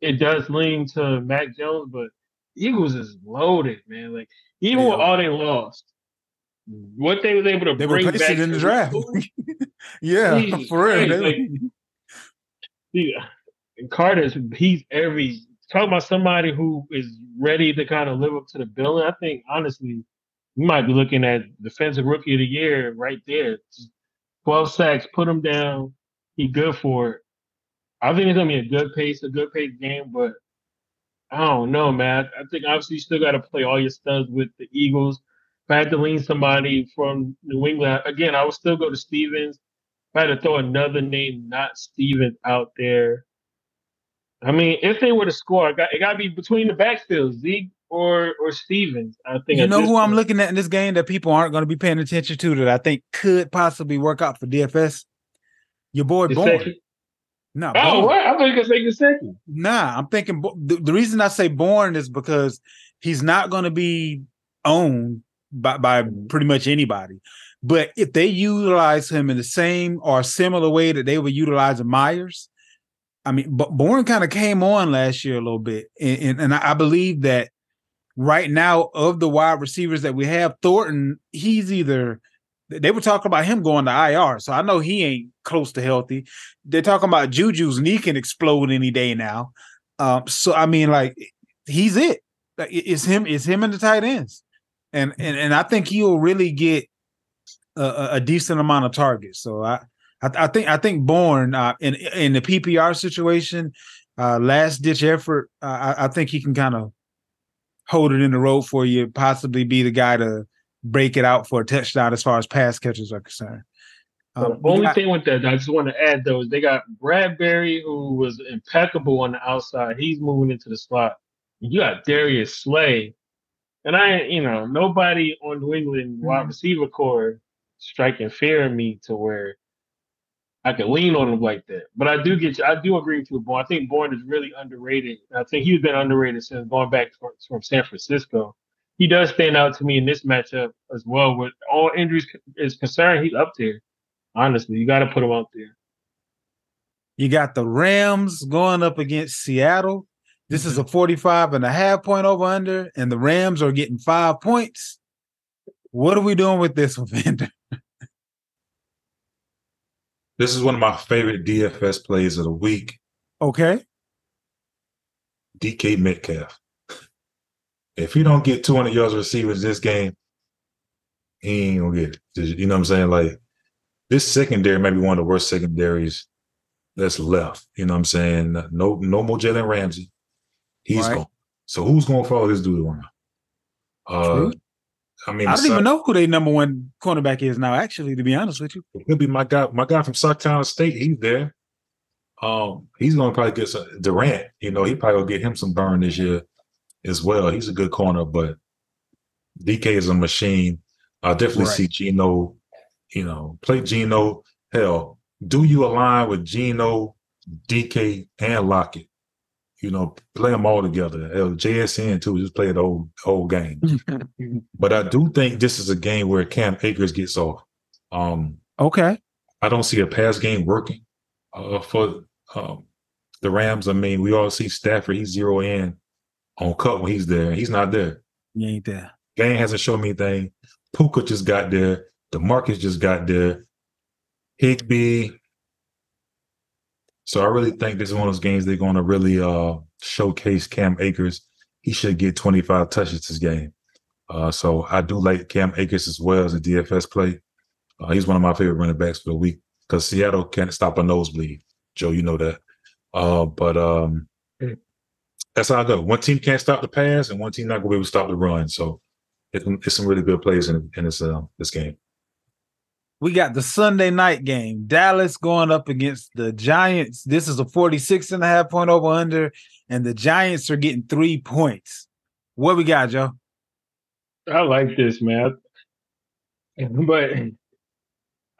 it does lean to Mac Jones, but Eagles is loaded, man. Like even with all they lost, what they was able to They bring back in the draft. [LAUGHS] yeah, [LAUGHS] for real. Like- yeah. And Carter's he's every talk about somebody who is ready to kind of live up to the billing. I think honestly, we might be looking at defensive rookie of the year right there. Twelve sacks, put him down. He good for it. I think it's gonna be a good pace, a good pace game, but I don't know, man. I think obviously you still got to play all your studs with the Eagles. If I had to lean somebody from New England, again, I would still go to Stevens. If I had to throw another name, not Stevens, out there. I mean, if they were to score, it got, it got to be between the backfields. Zeke or or Stevens. I think You know who I'm looking at in this game that people aren't going to be paying attention to that I think could possibly work out for DFS? Your boy Bourne. Gesicki? No, Oh, Bourne. what? I thought you were gonna say Gesicki. Nah, I'm thinking the, the reason I say Bourne is because he's not going to be owned by, by mm-hmm. pretty much anybody. But if they utilize him in the same or similar way that they were utilizing Meyers, I mean, but Bourne kind of came on last year a little bit, and, and, and I believe that right now of the wide receivers that we have, Thornton, he's either they were talking about him going to IR, so I know he ain't close to healthy. They're talking about Juju's knee can explode any day now. Um, so I mean, like he's it. Like, It's him. It's him and the tight ends, and and and I think he'll really get a, a- decent amount of targets. So I. I, I think I think Bourne uh, in in the PPR situation, uh, last ditch effort. Uh, I, I think he can kind of hold it in the road for you. Possibly be the guy to break it out for a touchdown as far as pass catches are concerned. Um, the only got- thing with that, I just want to add though, is they got Bradberry, who was impeccable on the outside. He's moving into the slot. You got Darius Slay, and I, you know, nobody on New England wide Mhm. receiver core striking fear in me to where I can lean on him like that. But I do get you. I do agree with you, Bourne. I think Bourne is really underrated. I think he's been underrated since going back from San Francisco. He does stand out to me in this matchup as well. With all injuries is concerned, he's up there. Honestly, you got to put him out there. You got the Rams going up against Seattle. This is a mm-hmm. 45 and a half point over under, and the Rams are getting five points. What are we doing with this [LAUGHS] one, Vander? This is one of my favorite DFS plays of the week. Okay. DK Metcalf. If he don't get 200 yards receivers this game, he ain't gonna get it. You know what I'm saying? Like this secondary might be one of the worst secondaries that's left. You know what I'm saying? No, no more Jalen Ramsey. He's Right. gone. So who's gonna follow this dude around? Uh. I mean, I don't even know who their number one cornerback is now, actually, to be honest with you. It could be my guy, my guy from South Carolina State. He's there. Um, he's gonna probably get some Durant. You know, he probably will get him some burn this year as well. He's a good corner, but DK is a machine. I definitely Right. see Geno. You know, play Geno. Hell, do you align with Geno, DK, and Lockett? You know, play them all together. Hell, JSN too. Just play the whole whole game. [LAUGHS] But I do think this is a game where Cam Akers gets off. Um, Okay. I don't see a pass game working uh, for um, the Rams. I mean, we all see Stafford. He's zero in on cut when he's there. He's not there. He ain't there. Gang hasn't shown me anything. Puka just got there. DeMarcus just got there. Higbee. So I really think this is one of those games they're going to really uh, showcase Cam Akers. He should get 25 touches this game. Uh, so I do like Cam Akers as well as a DFS play. Uh, he's one of my favorite running backs for the week because Seattle can't stop a nosebleed. Joe, you know that. Uh, but um, that's how I go. One team can't stop the pass, and one team not going to be able to stop the run. So it, it's some really good plays in, in this uh, this game. We got the Sunday night game. Dallas going up against the Giants. This is a 46 and a half point over under, and the Giants are getting three points. What we got, Joe? I like this, man. But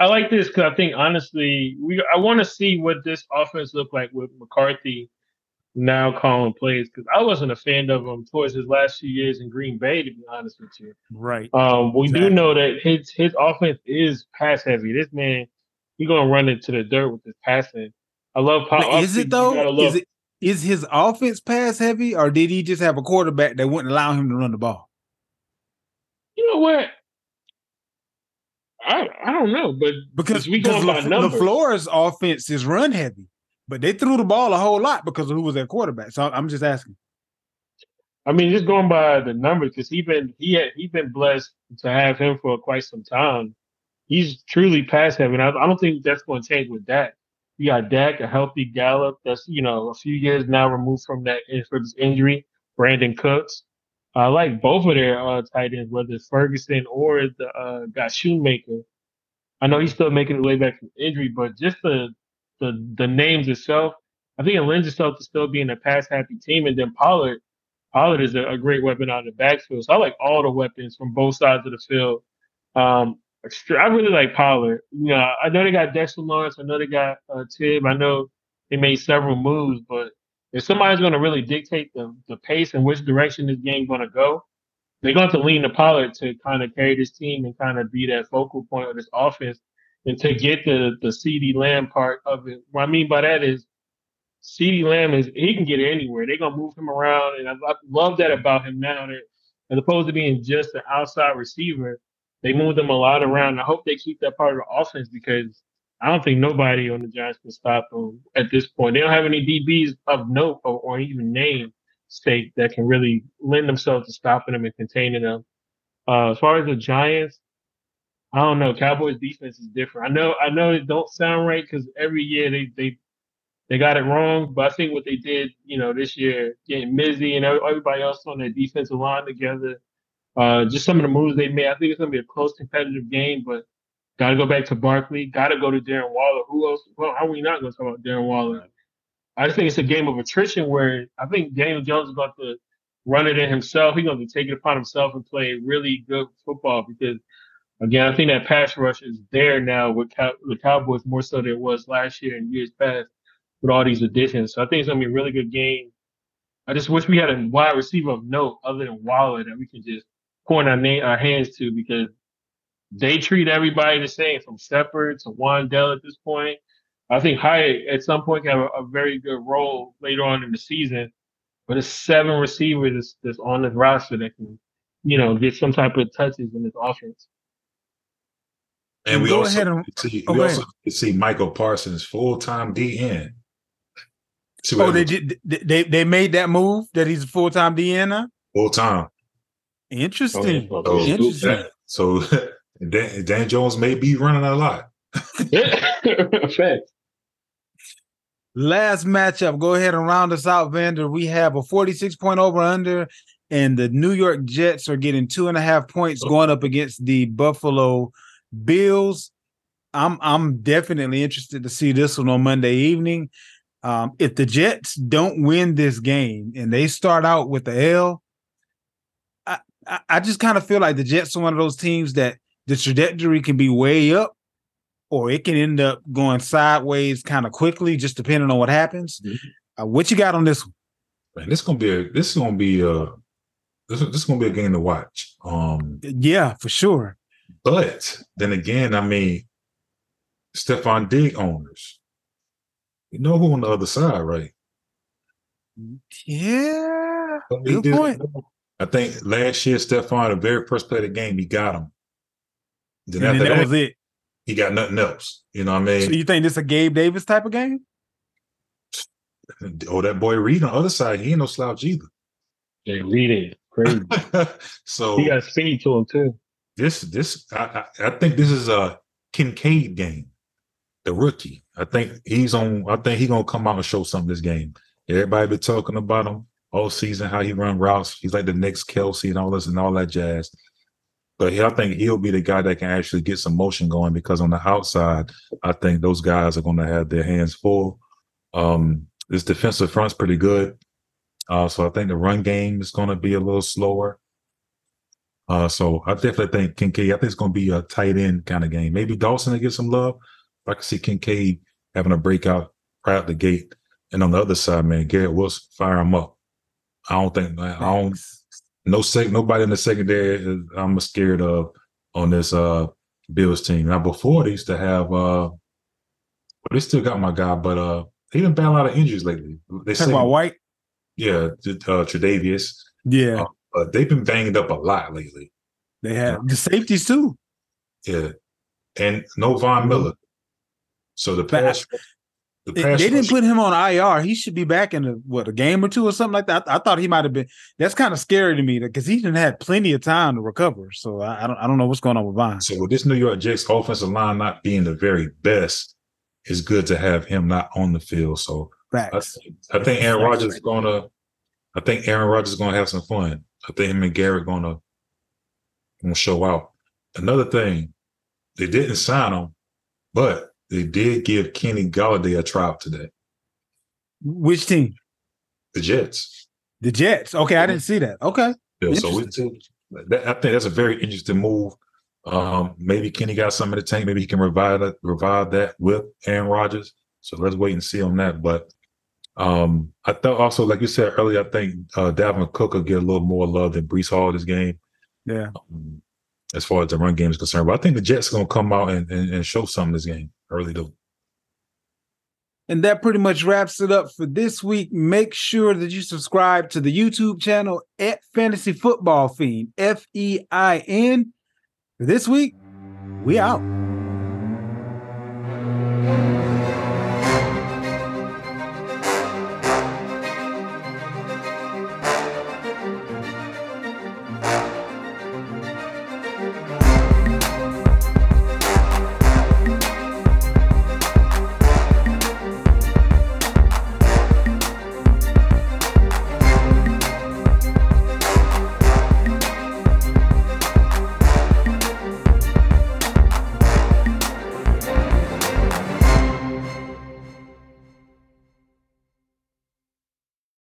I like this because I think honestly, we I want to see what this offense look like with McCarthy now calling plays because I wasn't a fan of him towards his last few years in Green Bay, to be honest with you. Right. Um, we Exactly. do know that his his offense is pass heavy. This man, he gonna run into the dirt with his passing. I love how But is it though? Is it is his offense pass heavy, or did he just have a quarterback that wouldn't allow him to run the ball? You know what? I I don't know, but Because we because going by La- numbers. LaFleur's offense is run heavy, but they threw the ball a whole lot because of who was their quarterback. So I'm just asking. I mean, just going by the numbers, because he been he had he been blessed to have him for quite some time. He's truly pass heavy. I, I don't think that's going to change with Dak. You got Dak, a healthy Gallup. That's you know a few years now removed from that from his injury. Brandin Cooks. I like both of their uh, tight ends, whether it's Ferguson or the uh, guy Schoonmaker. I know he's still making his way back from injury, but just the the the names itself, I think it lends itself to still being a pass happy team. And then Pollard, Pollard is a, a, great weapon out of the backfield. So I like all the weapons from both sides of the field. Um, I really like Pollard. You know, I know they got Dexter Lawrence. I know they got uh, Tib. I know they made several moves, but if somebody's going to really dictate the, the pace and which direction this game's going to go, they're going to lean to Pollard to kind of carry this team and kind of be that focal point of this offense and to get the the CeeDee Lamb part of it. What I mean by that is CeeDee Lamb is he can get anywhere. They're gonna move him around, and I, I love that about him now. That as opposed to being just an outside receiver, they moved him a lot around. I hope they keep that part of the offense because I don't think nobody on the Giants can stop them at this point. They don't have any DBs of note or, or even name state that can really lend themselves to stopping them and containing them. Uh, as far as the Giants, I don't know. Cowboys defense is different. I know. I know it don't sound right because every year they they they got it wrong. But I think what they did, you know, this year, getting Mazi and everybody else on their defensive line together, uh, just some of the moves they made. I think it's gonna be a close, competitive game. But got to go back to Barkley. Got to go to Darren Waller. Who else? Well, how are we not gonna talk about Darren Waller? I just think it's a game of attrition where I think Daniel Jones is going to run it in himself. He's going to take it upon himself and play really good football because Again, I think that pass rush is there now with Cow- the Cowboys more so than it was last year and years past with all these additions. So I think it's gonna be a really good game. I just wish we had a wide receiver of note other than Waller that we can just point our name our hands to because they treat everybody the same from Shepard to Wan'Dale at this point. I think Hyatt at some point can have a, a, very good role later on in the season, but it's seven receivers that's, that's on this roster that can, you know, get some type of touches in this offense. And we also, and, see, oh, we also see Micah Parsons full time DN. So oh, they did. They they made that move that he's a full time DN now. Full time. Interesting. Oh, so, Interesting. So [LAUGHS] Dan, Dan, Jones may be running a lot. [LAUGHS] Fact. Last matchup. Go ahead and round us out, Vander. We have a 46 point over under, and the New York Jets are getting two and a half points oh. going up against the Buffalo Bills, I'm I'm definitely interested to see this one on Monday evening. Um, if the Jets don't win this game and they start out with the L, I, I, I just kind of feel like the Jets are one of those teams that the trajectory can be way up or it can end up going sideways kind of quickly, just depending on what happens. Mm-hmm. Uh, what you got on this one? Man, this gonna be a this is gonna be a this, this is gonna be a game to watch. Um, yeah, for sure. But then again, I mean, Stefon Diggs owners, you know who on the other side, right? Yeah. Good did, point. I think last year, Stefon, the very first play of the game, he got him. Then and after then that, that was it. He got nothing else. You know what I mean? So you think this is a Gabe Davis type of game? Oh, that boy Reed on the other side, he ain't no slouch either. Yeah, Reed is crazy. [LAUGHS] so he got speed to him too this this I, I think this is a Kincaid game, the rookie. I think he's on. I think he's gonna come out and show something this game. Everybody been talking about him all season, how he run routes. He's like the next Kelce and all this and all that jazz. But I think he'll be the guy that can actually get some motion going because on the outside, I think those guys are going to have their hands full. Um, this defensive front's pretty good. Uh, so I think the run game is going to be a little slower. Uh, so I definitely think Kincaid. I think it's going to be a tight end kind of game. Maybe Dawson to get some love. I can see Kincaid having a breakout right out the gate. And on the other side, man, Garrett Wilson fire him up. I don't think I don't no sec nobody in the secondary is, I'm scared of on this uh Bills team. Now before they used to have uh well, they still got my guy, but uh he didn't battle a lot of injuries lately. They say about White? Yeah, uh Tre'Davious. Yeah. Uh, but they've been banged up a lot lately. They have the safeties too. Yeah, and no Von mm-hmm. Miller. So the pass, the pass they didn't put him on IR. He should be back in a what a game or two or something like that. I, I thought he might have been. That's kind of scary to me because he didn't have plenty of time to recover. So I, I, don't I don't know what's going on with Von. So with this New York Jets offensive line not being the very best, it's good to have him not on the field. So I, I, think Aaron Rodgers is gonna. I think Aaron Rodgers is gonna have some fun. I think him and Garrett gonna gonna show out. Another thing, they didn't sign him, but they did give Kenny Golladay a trial today. Which team? The Jets. The Jets. Okay, I didn't see that. Okay. Yeah, so we, that, I think that's a very interesting move. Um, maybe Kenny got some in the tank. Maybe he can revive that, revive that with Aaron Rodgers. So let's wait and see on that. But um, I thought also, like you said earlier, I think uh, Dalvin Cook will get a little more love than Breece Hall this game. Yeah. Um, as far as the run game is concerned, but I think the Jets are going to come out and, and, and show some this game early though. And that pretty much wraps it up for this week. Make sure that you subscribe to the YouTube channel at Fantasy Football Fiend, F E I N. For this week, we out.